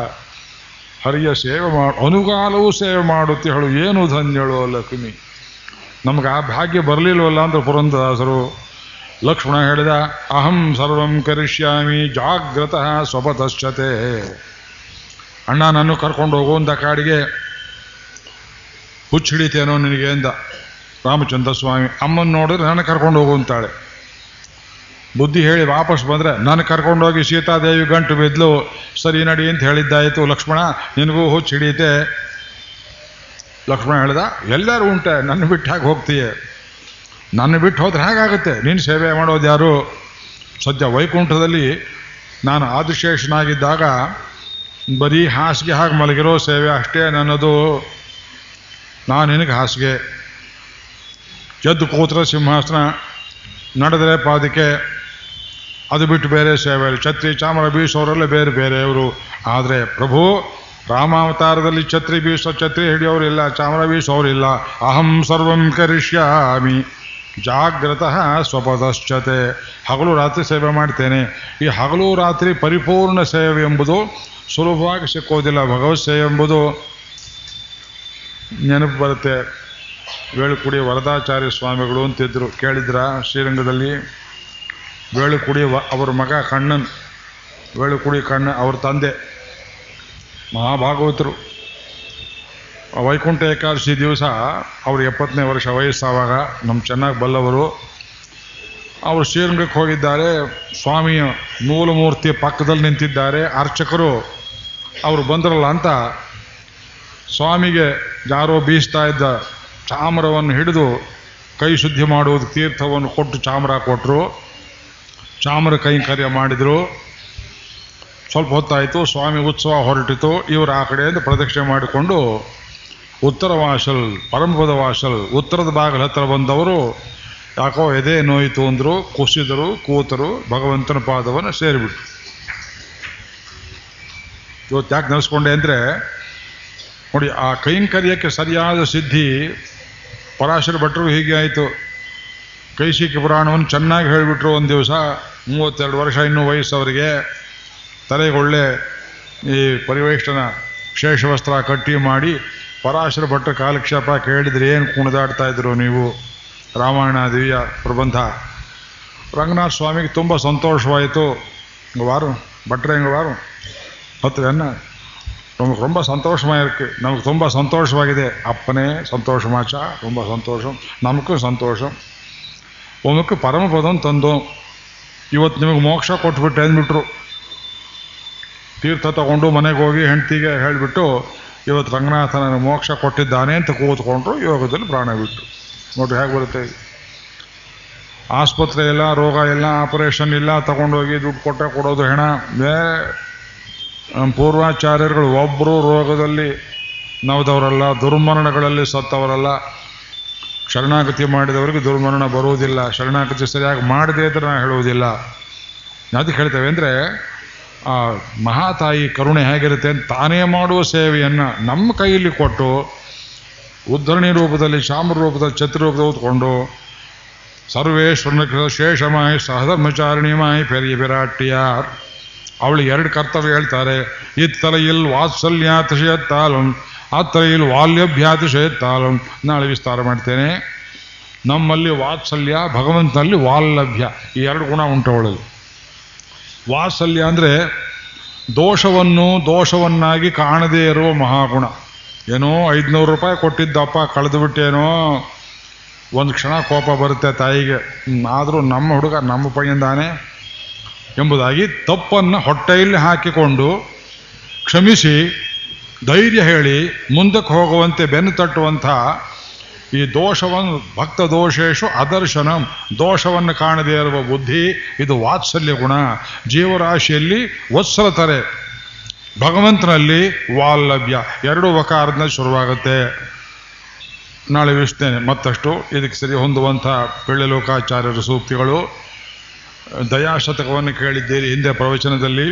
ಹರಿಯ ಸೇವೆ ಮಾಡು ಅನುಗಾಲವೂ ಸೇವೆ ಮಾಡುತ್ತೆ ಹೇಳು, ಏನು ಧನ್ಯಳು ಲಕ್ಷ್ಮಿ. ನಮ್ಗೆ ಆ ಭಾಗ್ಯ ಬರಲಿಲ್ವಲ್ಲ ಅಂತ ಪುರಂದದಾಸರು ಲಕ್ಷ್ಮಣ ಹೇಳಿದ, ಅಹಂ ಸರ್ವಂ ಕರಿಷ್ಯಾಮಿ, ಜಾಗ್ರತಃ ಸ್ವಪತಶ್ಚತೆ ಅಣ್ಣ ನಾನು ಕರ್ಕೊಂಡು ಹೋಗುವಂಥ ಕಾಡಿಗೆ, ಹುಚ್ಚಿಡಿತೇನೋ ನಿನಗೆ ಎಂದ ರಾಮಚಂದ್ರ ಸ್ವಾಮಿ ಅಮ್ಮನ ನೋಡಿದ್ರೆ ನನಗೆ ಕರ್ಕೊಂಡು ಹೋಗು ಅಂತಾಳೆ. ಬುದ್ಧಿ ಹೇಳಿ ವಾಪಸ್ ಬಂದರೆ ನಾನು ಕರ್ಕೊಂಡೋಗಿ ಸೀತಾದೇವಿ ಗಂಟು ಬಿದ್ಲು, ಸರಿ ನಡಿ ಅಂತ ಹೇಳಿದ್ದಾಯಿತು ಲಕ್ಷ್ಮಣ, ನಿನಗೂ ಹುಚ್ಚು ಹಿಡಿಯುತ್ತೆ. ಲಕ್ಷ್ಮಣ ಹೇಳ್ದ, ಎಲ್ಲರೂ ಉಂಟೆ, ನನ್ನ ಬಿಟ್ಟು ಹಾಗೆ ಹೋಗ್ತೀಯ? ನನ್ನ ಬಿಟ್ಟು ಹೋದ್ರೆ ಹೇಗಾಗುತ್ತೆ? ನೀನು ಸೇವೆ ಮಾಡೋದು ಯಾರು? ಸದ್ಯ ವೈಕುಂಠದಲ್ಲಿ ನಾನು ಆದಿಶೇಷನಾಗಿದ್ದಾಗ ಬರೀ ಹಾಸಿಗೆ ಹಾಗೆ ಮಲಗಿರೋ ಸೇವೆ ಅಷ್ಟೇ ನನ್ನದು. ನಾನು ನಿನಗೆ ಹಾಸಿಗೆ. ಎದ್ದು ಕೂತ್ರೆ ಸಿಂಹಾಸನ ನಡೆದರೆ ಪಾದಕ್ಕೆ, ಅದು ಬಿಟ್ಟು ಬೇರೆ ಸೇವೆ ಛತ್ರಿ ಚಾಮರ ಬೀಸೋರೆಲ್ಲ ಬೇರೆ ಬೇರೆಯವರು ಆದರೆ ಪ್ರಭು, ರಾಮಾವತಾರದಲ್ಲಿ ಛತ್ರಿ ಬೀಸೋ ಛತ್ರಿ ಹಿಡಿಯೋರಿಲ್ಲ ಚಾಮರ ಬೀಸೋರಿಲ್ಲ. ಅಹಂ ಸರ್ವಂ ಕರಿಷ್ಯಾಮಿ. ಜಾಗ್ರತಃ ಸ್ವಪದಶ್ಚತೆ. ಹಗಲು ರಾತ್ರಿ ಸೇವೆ ಮಾಡ್ತೇನೆ. ಈ ಹಗಲು ರಾತ್ರಿ ಪರಿಪೂರ್ಣ ಸೇವೆ ಎಂಬುದು ಸುಲಭವಾಗಿ ಸಿಕ್ಕೋದಿಲ್ಲ. ಭಗವತ್ ಸೇವೆ ಎಂಬುದು ನೆನಪು ಬರುತ್ತೆ. ವೇಳುಕುಡಿ ವರದಾಚಾರ್ಯ ಸ್ವಾಮಿಗಳು ಅಂತಿದ್ರು ಕೇಳಿದ್ರ ಶ್ರೀರಂಗದಲ್ಲಿ? ವೇಳುಕುಡಿ ವ ಅವರ ಮಗ ಕಣ್ಣನ್, ವೇಳುಕುಡಿ ಕಣ್ಣ ಅವ್ರ ತಂದೆ. ಮಹಾಭಾಗವತರು. ವೈಕುಂಠ ಏಕಾದಶಿ ದಿವಸ ಅವ್ರು ಎಪ್ಪತ್ತನೇ ವರ್ಷ ವಯಸ್ಸಾವಾಗ ನಮ್ಮ ಚೆನ್ನಾಗಿ ಬಲ್ಲವರು. ಅವರು ಶ್ರೀರಂಗಕ್ಕೆ ಹೋಗಿದ್ದಾರೆ. ಸ್ವಾಮಿಯ ಮೂಲಮೂರ್ತಿ ಪಕ್ಕದಲ್ಲಿ ನಿಂತಿದ್ದಾರೆ. ಅರ್ಚಕರು ಅವರು ಬಂದ್ರಲ್ಲ ಅಂತ ಸ್ವಾಮಿಗೆ ಯಾರೋ ಬೀಸ್ತಾ ಇದ್ದ ಚಾಮರವನ್ನು ಹಿಡಿದು ಕೈ ಶುದ್ಧಿ ಮಾಡುವುದು ತೀರ್ಥವನ್ನು ಕೊಟ್ಟು ಚಾಮರ ಕೊಟ್ಟರು ಚಾಮರ ಕೈಂಕರ್ಯ ಮಾಡಿದರು. ಸ್ವಲ್ಪ ಹೊತ್ತಾಯಿತು, ಸ್ವಾಮಿ ಉತ್ಸವ ಹೊರಟಿತು. ಇವರು ಆ ಕಡೆಯಿಂದ ಪ್ರದಕ್ಷಿಣೆ ಮಾಡಿಕೊಂಡು ಉತ್ತರ ವಾಸಲ್ ಪರಂಪದ ವಾಸಲ್, ಉತ್ತರದ ಬಾಗಿಲ ಹತ್ರ ಬಂದವರು ಯಾಕೋ ಎದೆ ನೋಯಿತು ಅಂದರು. ಕುಸಿದರು, ಕೂತರು, ಭಗವಂತನ ಪಾದವನ್ನು ಸೇರಿಬಿಟ್ರು. ಇವತ್ತು ಯಾಕೆ ನೆನೆಸ್ಕೊಂಡೆ ಅಂದರೆ ನೋಡಿ, ಆ ಕೈಂಕರ್ಯಕ್ಕೆ ಸರಿಯಾದ ಸಿದ್ಧಿ ಪರಾಶರ ಭಟ್ರು ಹೀಗೆ ಆಯಿತು. ಕೈಶಿಕ ಪುರಾಣವನ್ನು ಚೆನ್ನಾಗಿ ಹೇಳಿಬಿಟ್ರು ಒಂದು ದಿವಸ, ಮೂವತ್ತೆರಡು ವರ್ಷ ಇನ್ನೂ ವಯಸ್ಸವರಿಗೆ. ತಲೆಗೊಳ್ಳೆ ಈ ಪರಿವೇಷ್ಟನ ಶೇಷವಸ್ತ್ರ ಕಟ್ಟಿ ಮಾಡಿ ಪರಾಶರ ಭಟ್ರ ಕಾಲಕ್ಷೇಪ ಕೇಳಿದರೆ ಏನು ಕುಣಿದಾಡ್ತಾ ಇದ್ರು ನೀವು? ರಾಮಾಯಣ, ದಿವ್ಯ, ಪ್ರಬಂಧ. ರಂಗನಾಥ ಸ್ವಾಮಿಗೆ ತುಂಬ ಸಂತೋಷವಾಯಿತು. ವಾರು, ಭಟ್ರೆ ಹಿಂಗೆ ವಾರು. ಹತ್ತು ಅನ್ನ நமக்கு ரொம்ப சந்தோஷமாக இருக்குது நமக்கு ரொம்ப சந்தோஷமாகுது அப்பனே சந்தோஷமாச்சா ரொம்ப சந்தோஷம் நமக்கும் சந்தೋಷ உனக்கு பರಮಪದವನ್ನು ತಂದು. ಇವತ್ತು ನಿಮಗೆ ಮೋಕ್ಷ ಕೊಟ್ಬಿಟ್ಟು ಅಂದ್ಬಿಟ್ರು. ತೀರ್ಥ ತಗೊಂಡು ಮನೆಗೆ ಹೋಗಿ ಹೆಂಡತಿಗೆ ಹೇಳಿಬಿಟ್ಟು, ಇವತ್ತು ರಂಗನಾಥನ ಮೋಕ್ಷ ಕೊಟ್ಟಿದ್ದಾನೆ ಅಂತ ಕೂತ್ಕೊಂಡ್ರು, ಯೋಗದಲ್ಲಿ ಪ್ರಾಣ ಬಿಟ್ಟರು ನೋಡ್ರಿ ಹೇಗೆ ಬರುತ್ತೆ. ಆಸ್ಪತ್ರೆ ಇಲ್ಲ, ರೋಗ ಇಲ್ಲ, ಆಪರೇಷನ್ ಇಲ್ಲ, ತಗೊಂಡೋಗಿ ದುಡ್ಡು ಕೊಟ್ಟರೆ ಕೊಡೋದು ಹೆಣ. ಪೂರ್ವಾಚಾರ್ಯರುಗಳು ಒಬ್ಬರು ರೋಗದಲ್ಲಿ ನವದವರಲ್ಲ, ದುರ್ಮರಣಗಳಲ್ಲಿ ಸತ್ತವರಲ್ಲ. ಶರಣಾಗತಿ ಮಾಡಿದವರಿಗೆ ದುರ್ಮರಣ ಬರುವುದಿಲ್ಲ. ಶರಣಾಗತಿ ಸರಿಯಾಗಿ ಮಾಡದೇ ಇದ್ರೆ ನಾನು ಹೇಳುವುದಿಲ್ಲ. ಅದಕ್ಕೆ ಹೇಳ್ತೇವೆ ಅಂದರೆ, ಆ ಮಹಾತಾಯಿ ಕರುಣೆ ಹೇಗಿರುತ್ತೆ ಅಂತ ತಾನೇ ಮಾಡುವ ಸೇವೆಯನ್ನು ನಮ್ಮ ಕೈಯಲ್ಲಿ ಕೊಟ್ಟು ಉದ್ಧರಣಿ ರೂಪದಲ್ಲಿ ಶಾಮ ರೂಪದಲ್ಲಿ, ಛತ್ರ ರೂಪದಲ್ಲಿ ಹೊತ್ಕೊಂಡು ಸರ್ವೇಶ್ವರನ ಶೇಷಮಾಯಿ ಸಹಧರ್ಮಚಾರಿಣಿಮಾಯಿ ಪೆರಿಯ ವಿರಾಟಿಯಾರ್ ಅವಳು ಎರಡು ಕರ್ತವ್ಯ ಹೇಳ್ತಾರೆ. ಇತ್ತಲೆಯಲ್ಲಿ ವಾತ್ಸಲ್ಯಾತಿಶಯತ್ತಾಲಂ ಅತ್ತಲೆಯಲ್ಲಿ ವಾಲ್ಯಭ್ಯಾತಿಶಯತ್ತಾಲಂ. ನಾಳೆ ವಿಸ್ತಾರ ಮಾಡ್ತೇನೆ. ನಮ್ಮಲ್ಲಿ ವಾತ್ಸಲ್ಯ, ಭಗವಂತನಲ್ಲಿ ವಾಲ್ಲಭ್ಯ, ಈ ಎರಡು ಗುಣ ಉಂಟು ಅವಳಲ್ಲಿ ವಾತ್ಸಲ್ಯ ಅಂದರೆ ದೋಷವನ್ನು ದೋಷವನ್ನಾಗಿ ಕಾಣದೇ ಇರುವ ಮಹಾಗುಣ. ಏನೋ ಐದುನೂರು ರೂಪಾಯಿ ಕೊಟ್ಟಿದ್ದಪ್ಪ, ಕಳೆದು ಬಿಟ್ಟೇನೋ. ಒಂದು ಕ್ಷಣ ಕೋಪ ಬರುತ್ತೆ ತಾಯಿಗೆ. ಆದರೂ ನಮ್ಮ ಹುಡುಗ ನಮ್ಮ ಪೈಯಂದಾನೆ. ಎಂಬುದಾಗಿ ತಪ್ಪನ್ನು ಹೊಟ್ಟೆಯಲ್ಲಿ ಹಾಕಿಕೊಂಡು ಕ್ಷಮಿಸಿ, ಧೈರ್ಯ ಹೇಳಿ ಮುಂದಕ್ಕೆ ಹೋಗುವಂತೆ ಬೆನ್ನು ತಟ್ಟುವಂಥ ಈ ದೋಷವನ್ನು, ಭಕ್ತ ದೋಷೇಶು ಅದರ್ಶನಂ, ದೋಷವನ್ನು ಕಾಣದೇ ಇರುವ ಬುದ್ಧಿ, ಇದು ವಾತ್ಸಲ್ಯ ಗುಣ. ಜೀವರಾಶಿಯಲ್ಲಿ ವತ್ಸಲತರೆ ಭಗವಂತನಲ್ಲಿ ವಾಲ್ಲಭ್ಯ ಎರಡು ವಕಾರದಿಂದ ಶುರುವಾಗುತ್ತೆ. ನಾಳೆ ವಿಸ್ತೇನೆ ಮತ್ತಷ್ಟು ಇದಕ್ಕೆ ಸರಿ ಹೊಂದುವಂಥ ಲೋಕಾಚಾರ್ಯರ ಸೂಕ್ತಿಗಳು. ದಯಾಶತಕವನ್ನು ಕೇಳಿದ್ದೀರಿ ಹಿಂದೆ ಪ್ರವಚನದಲ್ಲಿ.